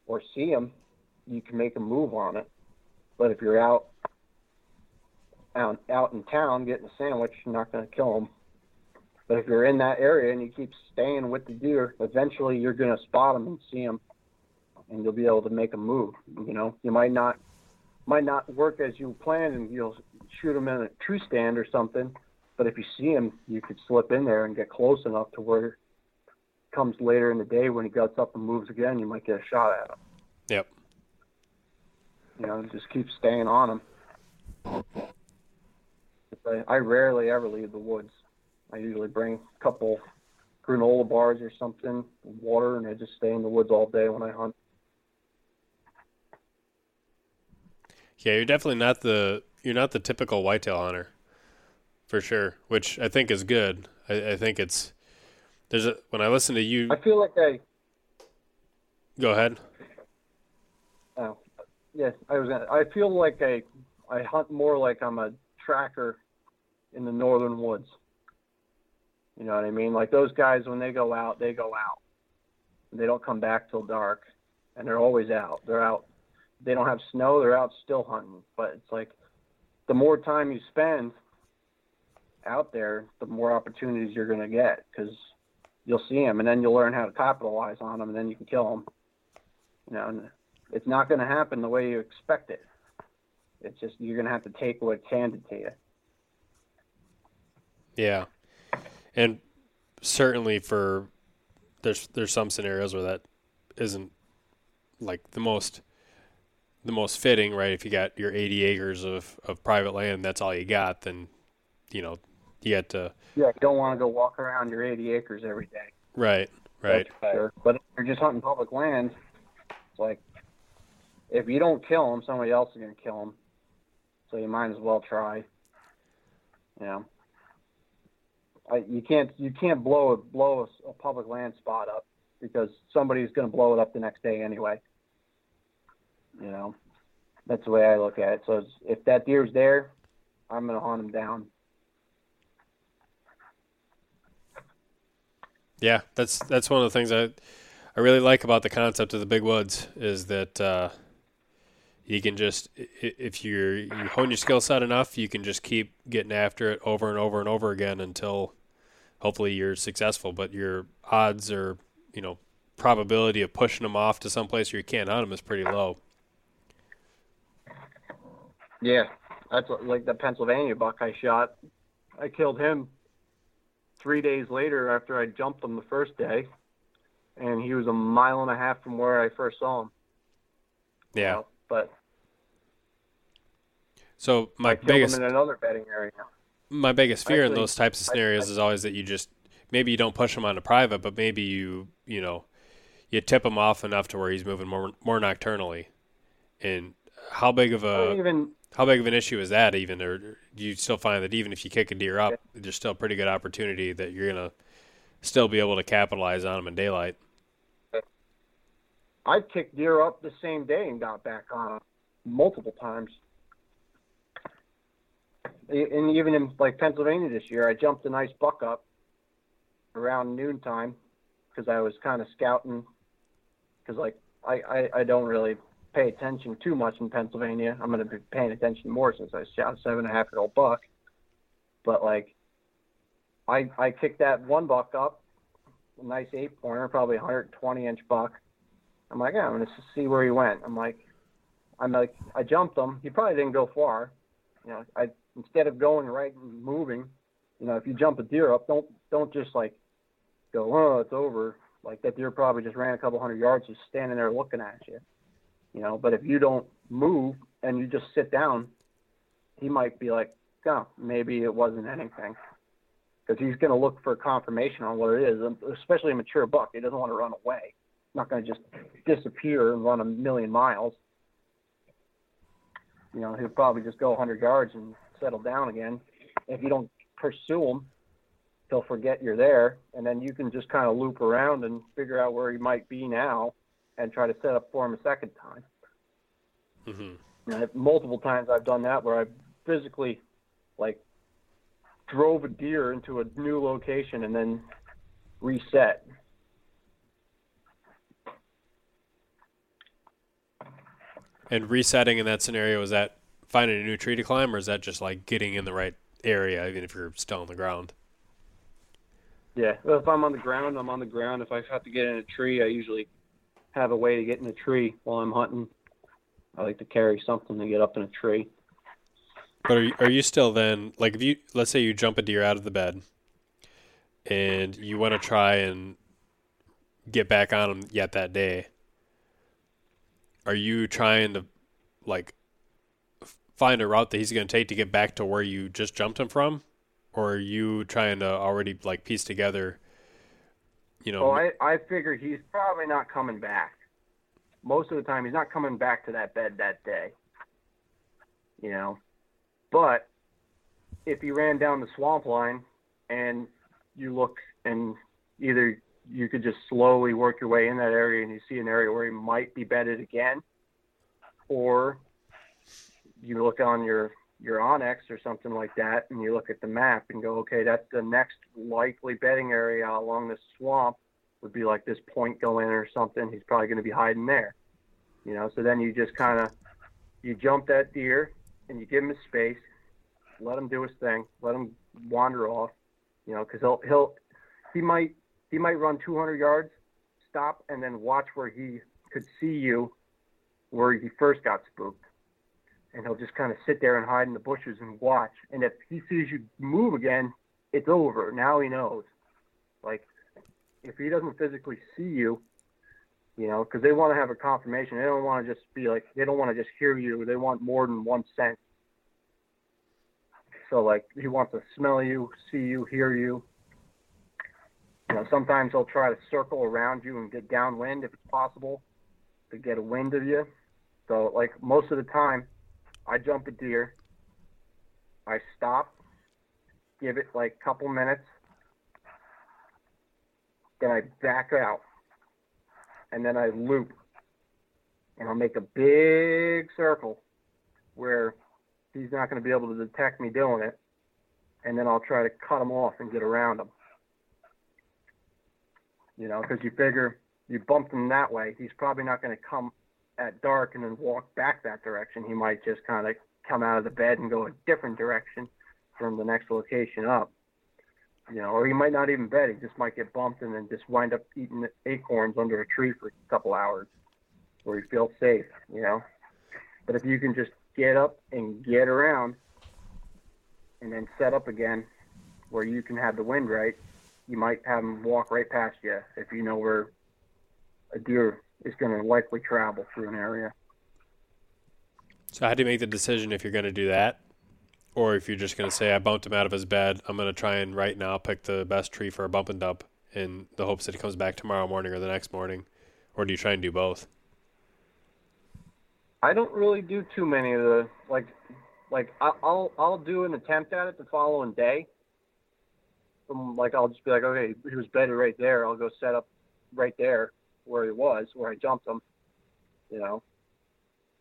or see them, you can make a move on it. But if you're out out out in town getting a sandwich, you're not going to kill them. But if you're in that area and you keep staying with the deer, eventually you're going to spot them and see them, and you'll be able to make a move. You know, you might not might not work as you planned, and you'll shoot them in a true stand or something. But if you see them, you could slip in there and get close enough to where it comes later in the day when he gets up and moves again, you might get a shot at him.
Yep.
You know, just keep staying on him. I, I rarely ever leave the woods. I usually bring a couple granola bars or something, water, and I just stay in the woods all day when I hunt.
Yeah, you're definitely not the you're not the typical whitetail hunter, for sure. Which I think is good. I, I think it's there's a when I listen to you.
I feel like I.
Go ahead.
Oh, yes, I was. Gonna, I feel like I I hunt more like I'm a tracker in the northern woods. You know what I mean? Like those guys, when they go out, they go out. They don't come back till dark, and they're always out. They're out. They don't have snow. They're out still hunting. But it's like the more time you spend out there, the more opportunities you're going to get because you'll see them, and then you'll learn how to capitalize on them, and then you can kill them. You know, it's not going to happen the way you expect it. It's just you're going to have to take what's handed to you.
Yeah, and certainly for there's there's some scenarios where that isn't like the most the most fitting, right? If you got your 80 acres of, of private land, that's all you got, then you know you got to.
Yeah, you don't want to go walk around your 80 acres every day.
Right, right.
Sure. But if you're just hunting public land, it's like if you don't kill them, somebody else is going to kill them. So you might as well try. You know. I, you can't you can't blow a blow a, a public land spot up because somebody's going to blow it up the next day anyway. You know, that's the way I look at it. So if that deer's there, I'm going to hunt him down.
Yeah, that's that's one of the things I I really like about the concept of the big woods is that uh, you can just if you're you hone your skill set enough, you can just keep getting after it over and over and over again until hopefully you're successful. But your odds or you know probability of pushing them off to some place where you can't hunt them is pretty low.
Yeah, that's like the Pennsylvania buck I shot. I killed him three days later after I jumped him the first day, and he was a mile and a half from where I first saw him.
Yeah. Know,
but
so my biggest
in another bedding area.
My biggest fear Actually, in those types of scenarios I, I, is always that you just maybe you don't push him onto private, but maybe you you know you tip him off enough to where he's moving more more nocturnally. And how big of a
even,
how big of an issue is that even, or do you still find that even if you kick a deer up, yeah. there's still a pretty good opportunity that you're gonna still be able to capitalize on him in daylight?
I kicked deer up the same day and got back on them multiple times. And even in like Pennsylvania this year, I jumped a nice buck up, around noontime because I was kind of scouting because like I, I I don't really pay attention too much in Pennsylvania. I'm going to be paying attention more since I shot a seven and a half year old buck. But like, I I kicked that one buck up, a nice eight pointer, probably 120 inch buck. I'm like, yeah, I'm to see where he went. I'm like, I'm like, I jumped him. He probably didn't go far. You know, I instead of going right and moving, you know, if you jump a deer up, don't don't just like go, oh, it's over. Like that deer probably just ran a couple hundred yards just standing there looking at you. You know, but if you don't move and you just sit down, he might be like, oh, maybe it wasn't anything. Because he's going to look for confirmation on what it is, especially a mature buck. He doesn't want to run away. Not going to just disappear and run a million miles. You know, he'll probably just go 100 yards and settle down again. If you don't pursue him, he'll forget you're there, and then you can just kind of loop around and figure out where he might be now, and try to set up for him a second time.
Mm-hmm.
And multiple times I've done that where I physically, like, drove a deer into a new location and then reset.
And resetting in that scenario is that finding a new tree to climb, or is that just like getting in the right area, even if you're still on the ground?
Yeah, well, if I'm on the ground, I'm on the ground. If I have to get in a tree, I usually have a way to get in a tree while I'm hunting. I like to carry something to get up in a tree.
But are you, are you still then like if you let's say you jump a deer out of the bed and you want to try and get back on him yet that day? Are you trying to like find a route that he's going to take to get back to where you just jumped him from, or are you trying to already like piece together? You know,
Oh, I I figure he's probably not coming back. Most of the time, he's not coming back to that bed that day. You know, but if he ran down the swamp line and you look and either you could just slowly work your way in that area and you see an area where he might be bedded again, or you look on your your onX or something like that, and you look at the map and go, okay, that's the next likely bedding area along this swamp would be like this point going or something. He's probably going to be hiding there, you know. So then you just kind of you jump that deer and you give him space, let him do his thing, let him wander off, you know, because he'll he'll he might he might run 200 yards, stop, and then watch where he could see you, where he first got spooked and he'll just kind of sit there and hide in the bushes and watch. And if he sees you move again, it's over. Now he knows. Like, if he doesn't physically see you, you know, because they want to have a confirmation. They don't want to just be like, they don't want to just hear you. They want more than one sense. So, like, he wants to smell you, see you, hear you. You know, sometimes he'll try to circle around you and get downwind if it's possible to get a wind of you. So, like, most of the time, I jump a deer. I stop, give it like a couple minutes, then I back out, and then I loop, and I'll make a big circle where he's not going to be able to detect me doing it, and then I'll try to cut him off and get around him. You know, because you figure you bumped him that way, he's probably not going to come at dark and then walk back that direction. He might just kind of come out of the bed and go a different direction from the next location up. You know, or he might not even bed. He just might get bumped and then just wind up eating acorns under a tree for a couple hours where he feels safe, you know. But if you can just get up and get around and then set up again where you can have the wind right, you might have them walk right past you if you know where a deer is going to likely travel through an area.
So how do you make the decision if you're going to do that, or if you're just going to say, "I bumped him out of his bed. I'm going to try and right now pick the best tree for a bump and dump in the hopes that he comes back tomorrow morning or the next morning," or do you try and do both?
I don't really do too many of the like, like I'll I'll do an attempt at it the following day. From like I'll just be like, okay, he was bedded right there. I'll go set up right there where he was, where I jumped him. You know,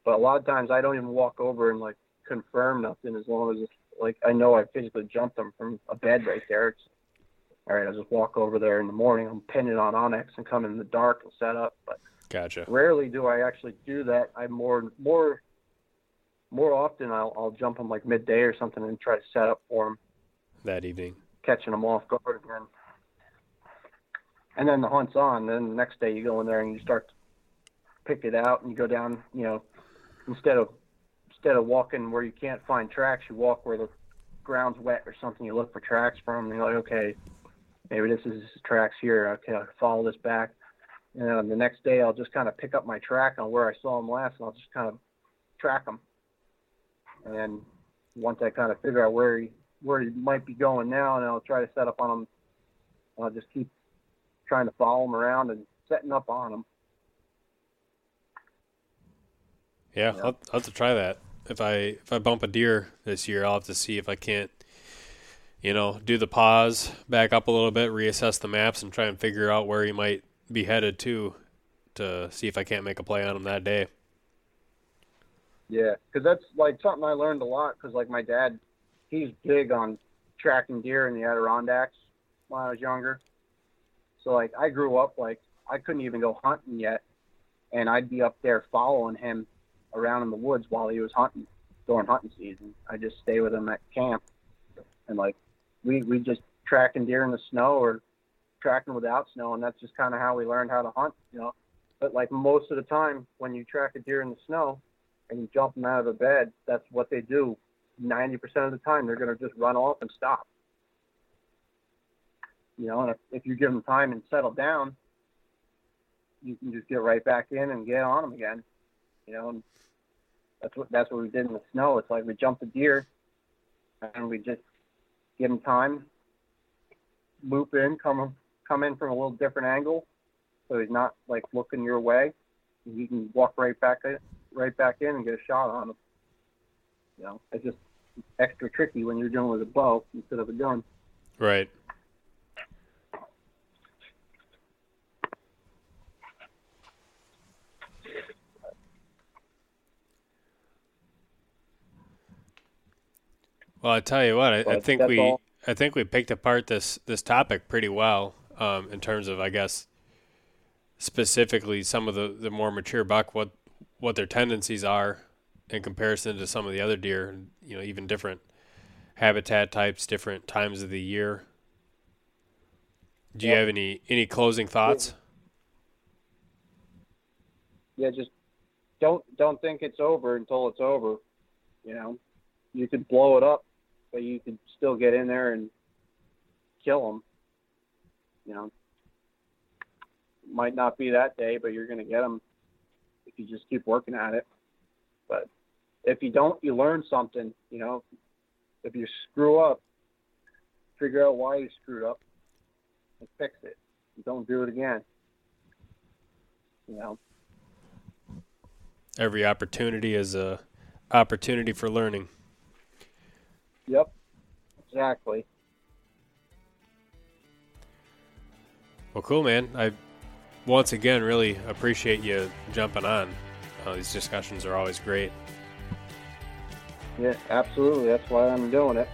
but a lot of times I don't even walk over and like confirm nothing as long as it's, like I know I physically jumped him from a bed right there. It's all right, I'll just walk over there in the morning. I'm pin it on onX and come in the dark and set up. But
Gotcha.
rarely do I actually do that. I more more more often I'll I'll jump him like midday or something and try to set up for him
That evening.
Catching them off guard again. And then the hunt's on. Then the next day you go in there and you start to pick it out and you go down. You know, instead of instead of walking where you can't find tracks, you walk where the ground's wet or something. You look for tracks from. And you're like, okay, maybe this is tracks here. Okay, I'll follow this back. And then the next day, I'll just kind of pick up my track on where I saw them last, and I'll just kind of track them. And then once I kind of figure out where he where he might be going now, and I'll try to set up on him. I'll just keep trying to follow him around and setting up on him.
Yeah,
Yeah.
I'll, I'll have to try that. If I if I bump a deer this year, I'll have to see if I can't, you know, do the pause, back up a little bit, reassess the maps, and try and figure out where he might be headed to, to see if I can't make a play on him that day.
Yeah, because that's like something I learned a lot. Because like my dad, he's big on tracking deer in the Adirondacks when I was younger. So like I grew up like I couldn't even go hunting yet, and I'd be up there following him around in the woods while he was hunting during hunting season. I just stay with him at camp, and like we we just tracking deer in the snow or tracking without snow, and that's just kind of how we learned how to hunt, you know. But like most of the time, when you track a deer in the snow, and you jump them out of a bed, that's what they do. 90% of the time, they're going to just run off and stop. You know, and if, if you give them time and settle down, you can just get right back in and get on them again. You know, and that's what that's what we did in the snow. It's like we jumped a deer, and we just give him time, loop in, come come in from a little different angle, so he's not like looking your way. You can walk right back right back in and get a shot on him. You know, it's just extra tricky when you're dealing with a bow instead of a gun.
Right. Well, I tell you what, I, I think we,
all.
I think we picked apart this this topic pretty well um, in terms of, I guess, specifically some of the, the more mature buck, what what their tendencies are in comparison to some of the other deer, you know, even different habitat types, different times of the year. Do you
Yep.
have any any closing thoughts?
Yeah, just don't don't think it's over until it's over. You know, you could blow it up, but you could still get in there and kill them. You know, might not be that day, but you're going to get them if you just keep working at it. But if you don't, you learn something. You know, if you screw up, figure out why you screwed up and fix it. Don't do it again. You know.
Every opportunity is a opportunity for learning.
Yep. Exactly.
Well, cool, man. I once again really appreciate you jumping on. Uh, these discussions are always great.
Yeah, absolutely. That's why I'm doing it.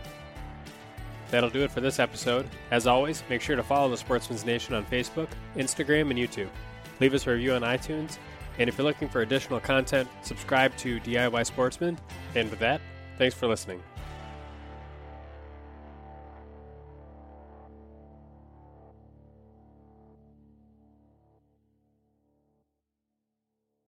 That'll do it for this episode. As always, make sure to follow the Sportsman's Nation on Facebook, Instagram, and YouTube. Leave us a review on iTunes. And if you're looking for additional content, subscribe to DIY Sportsman. And with that, thanks for listening.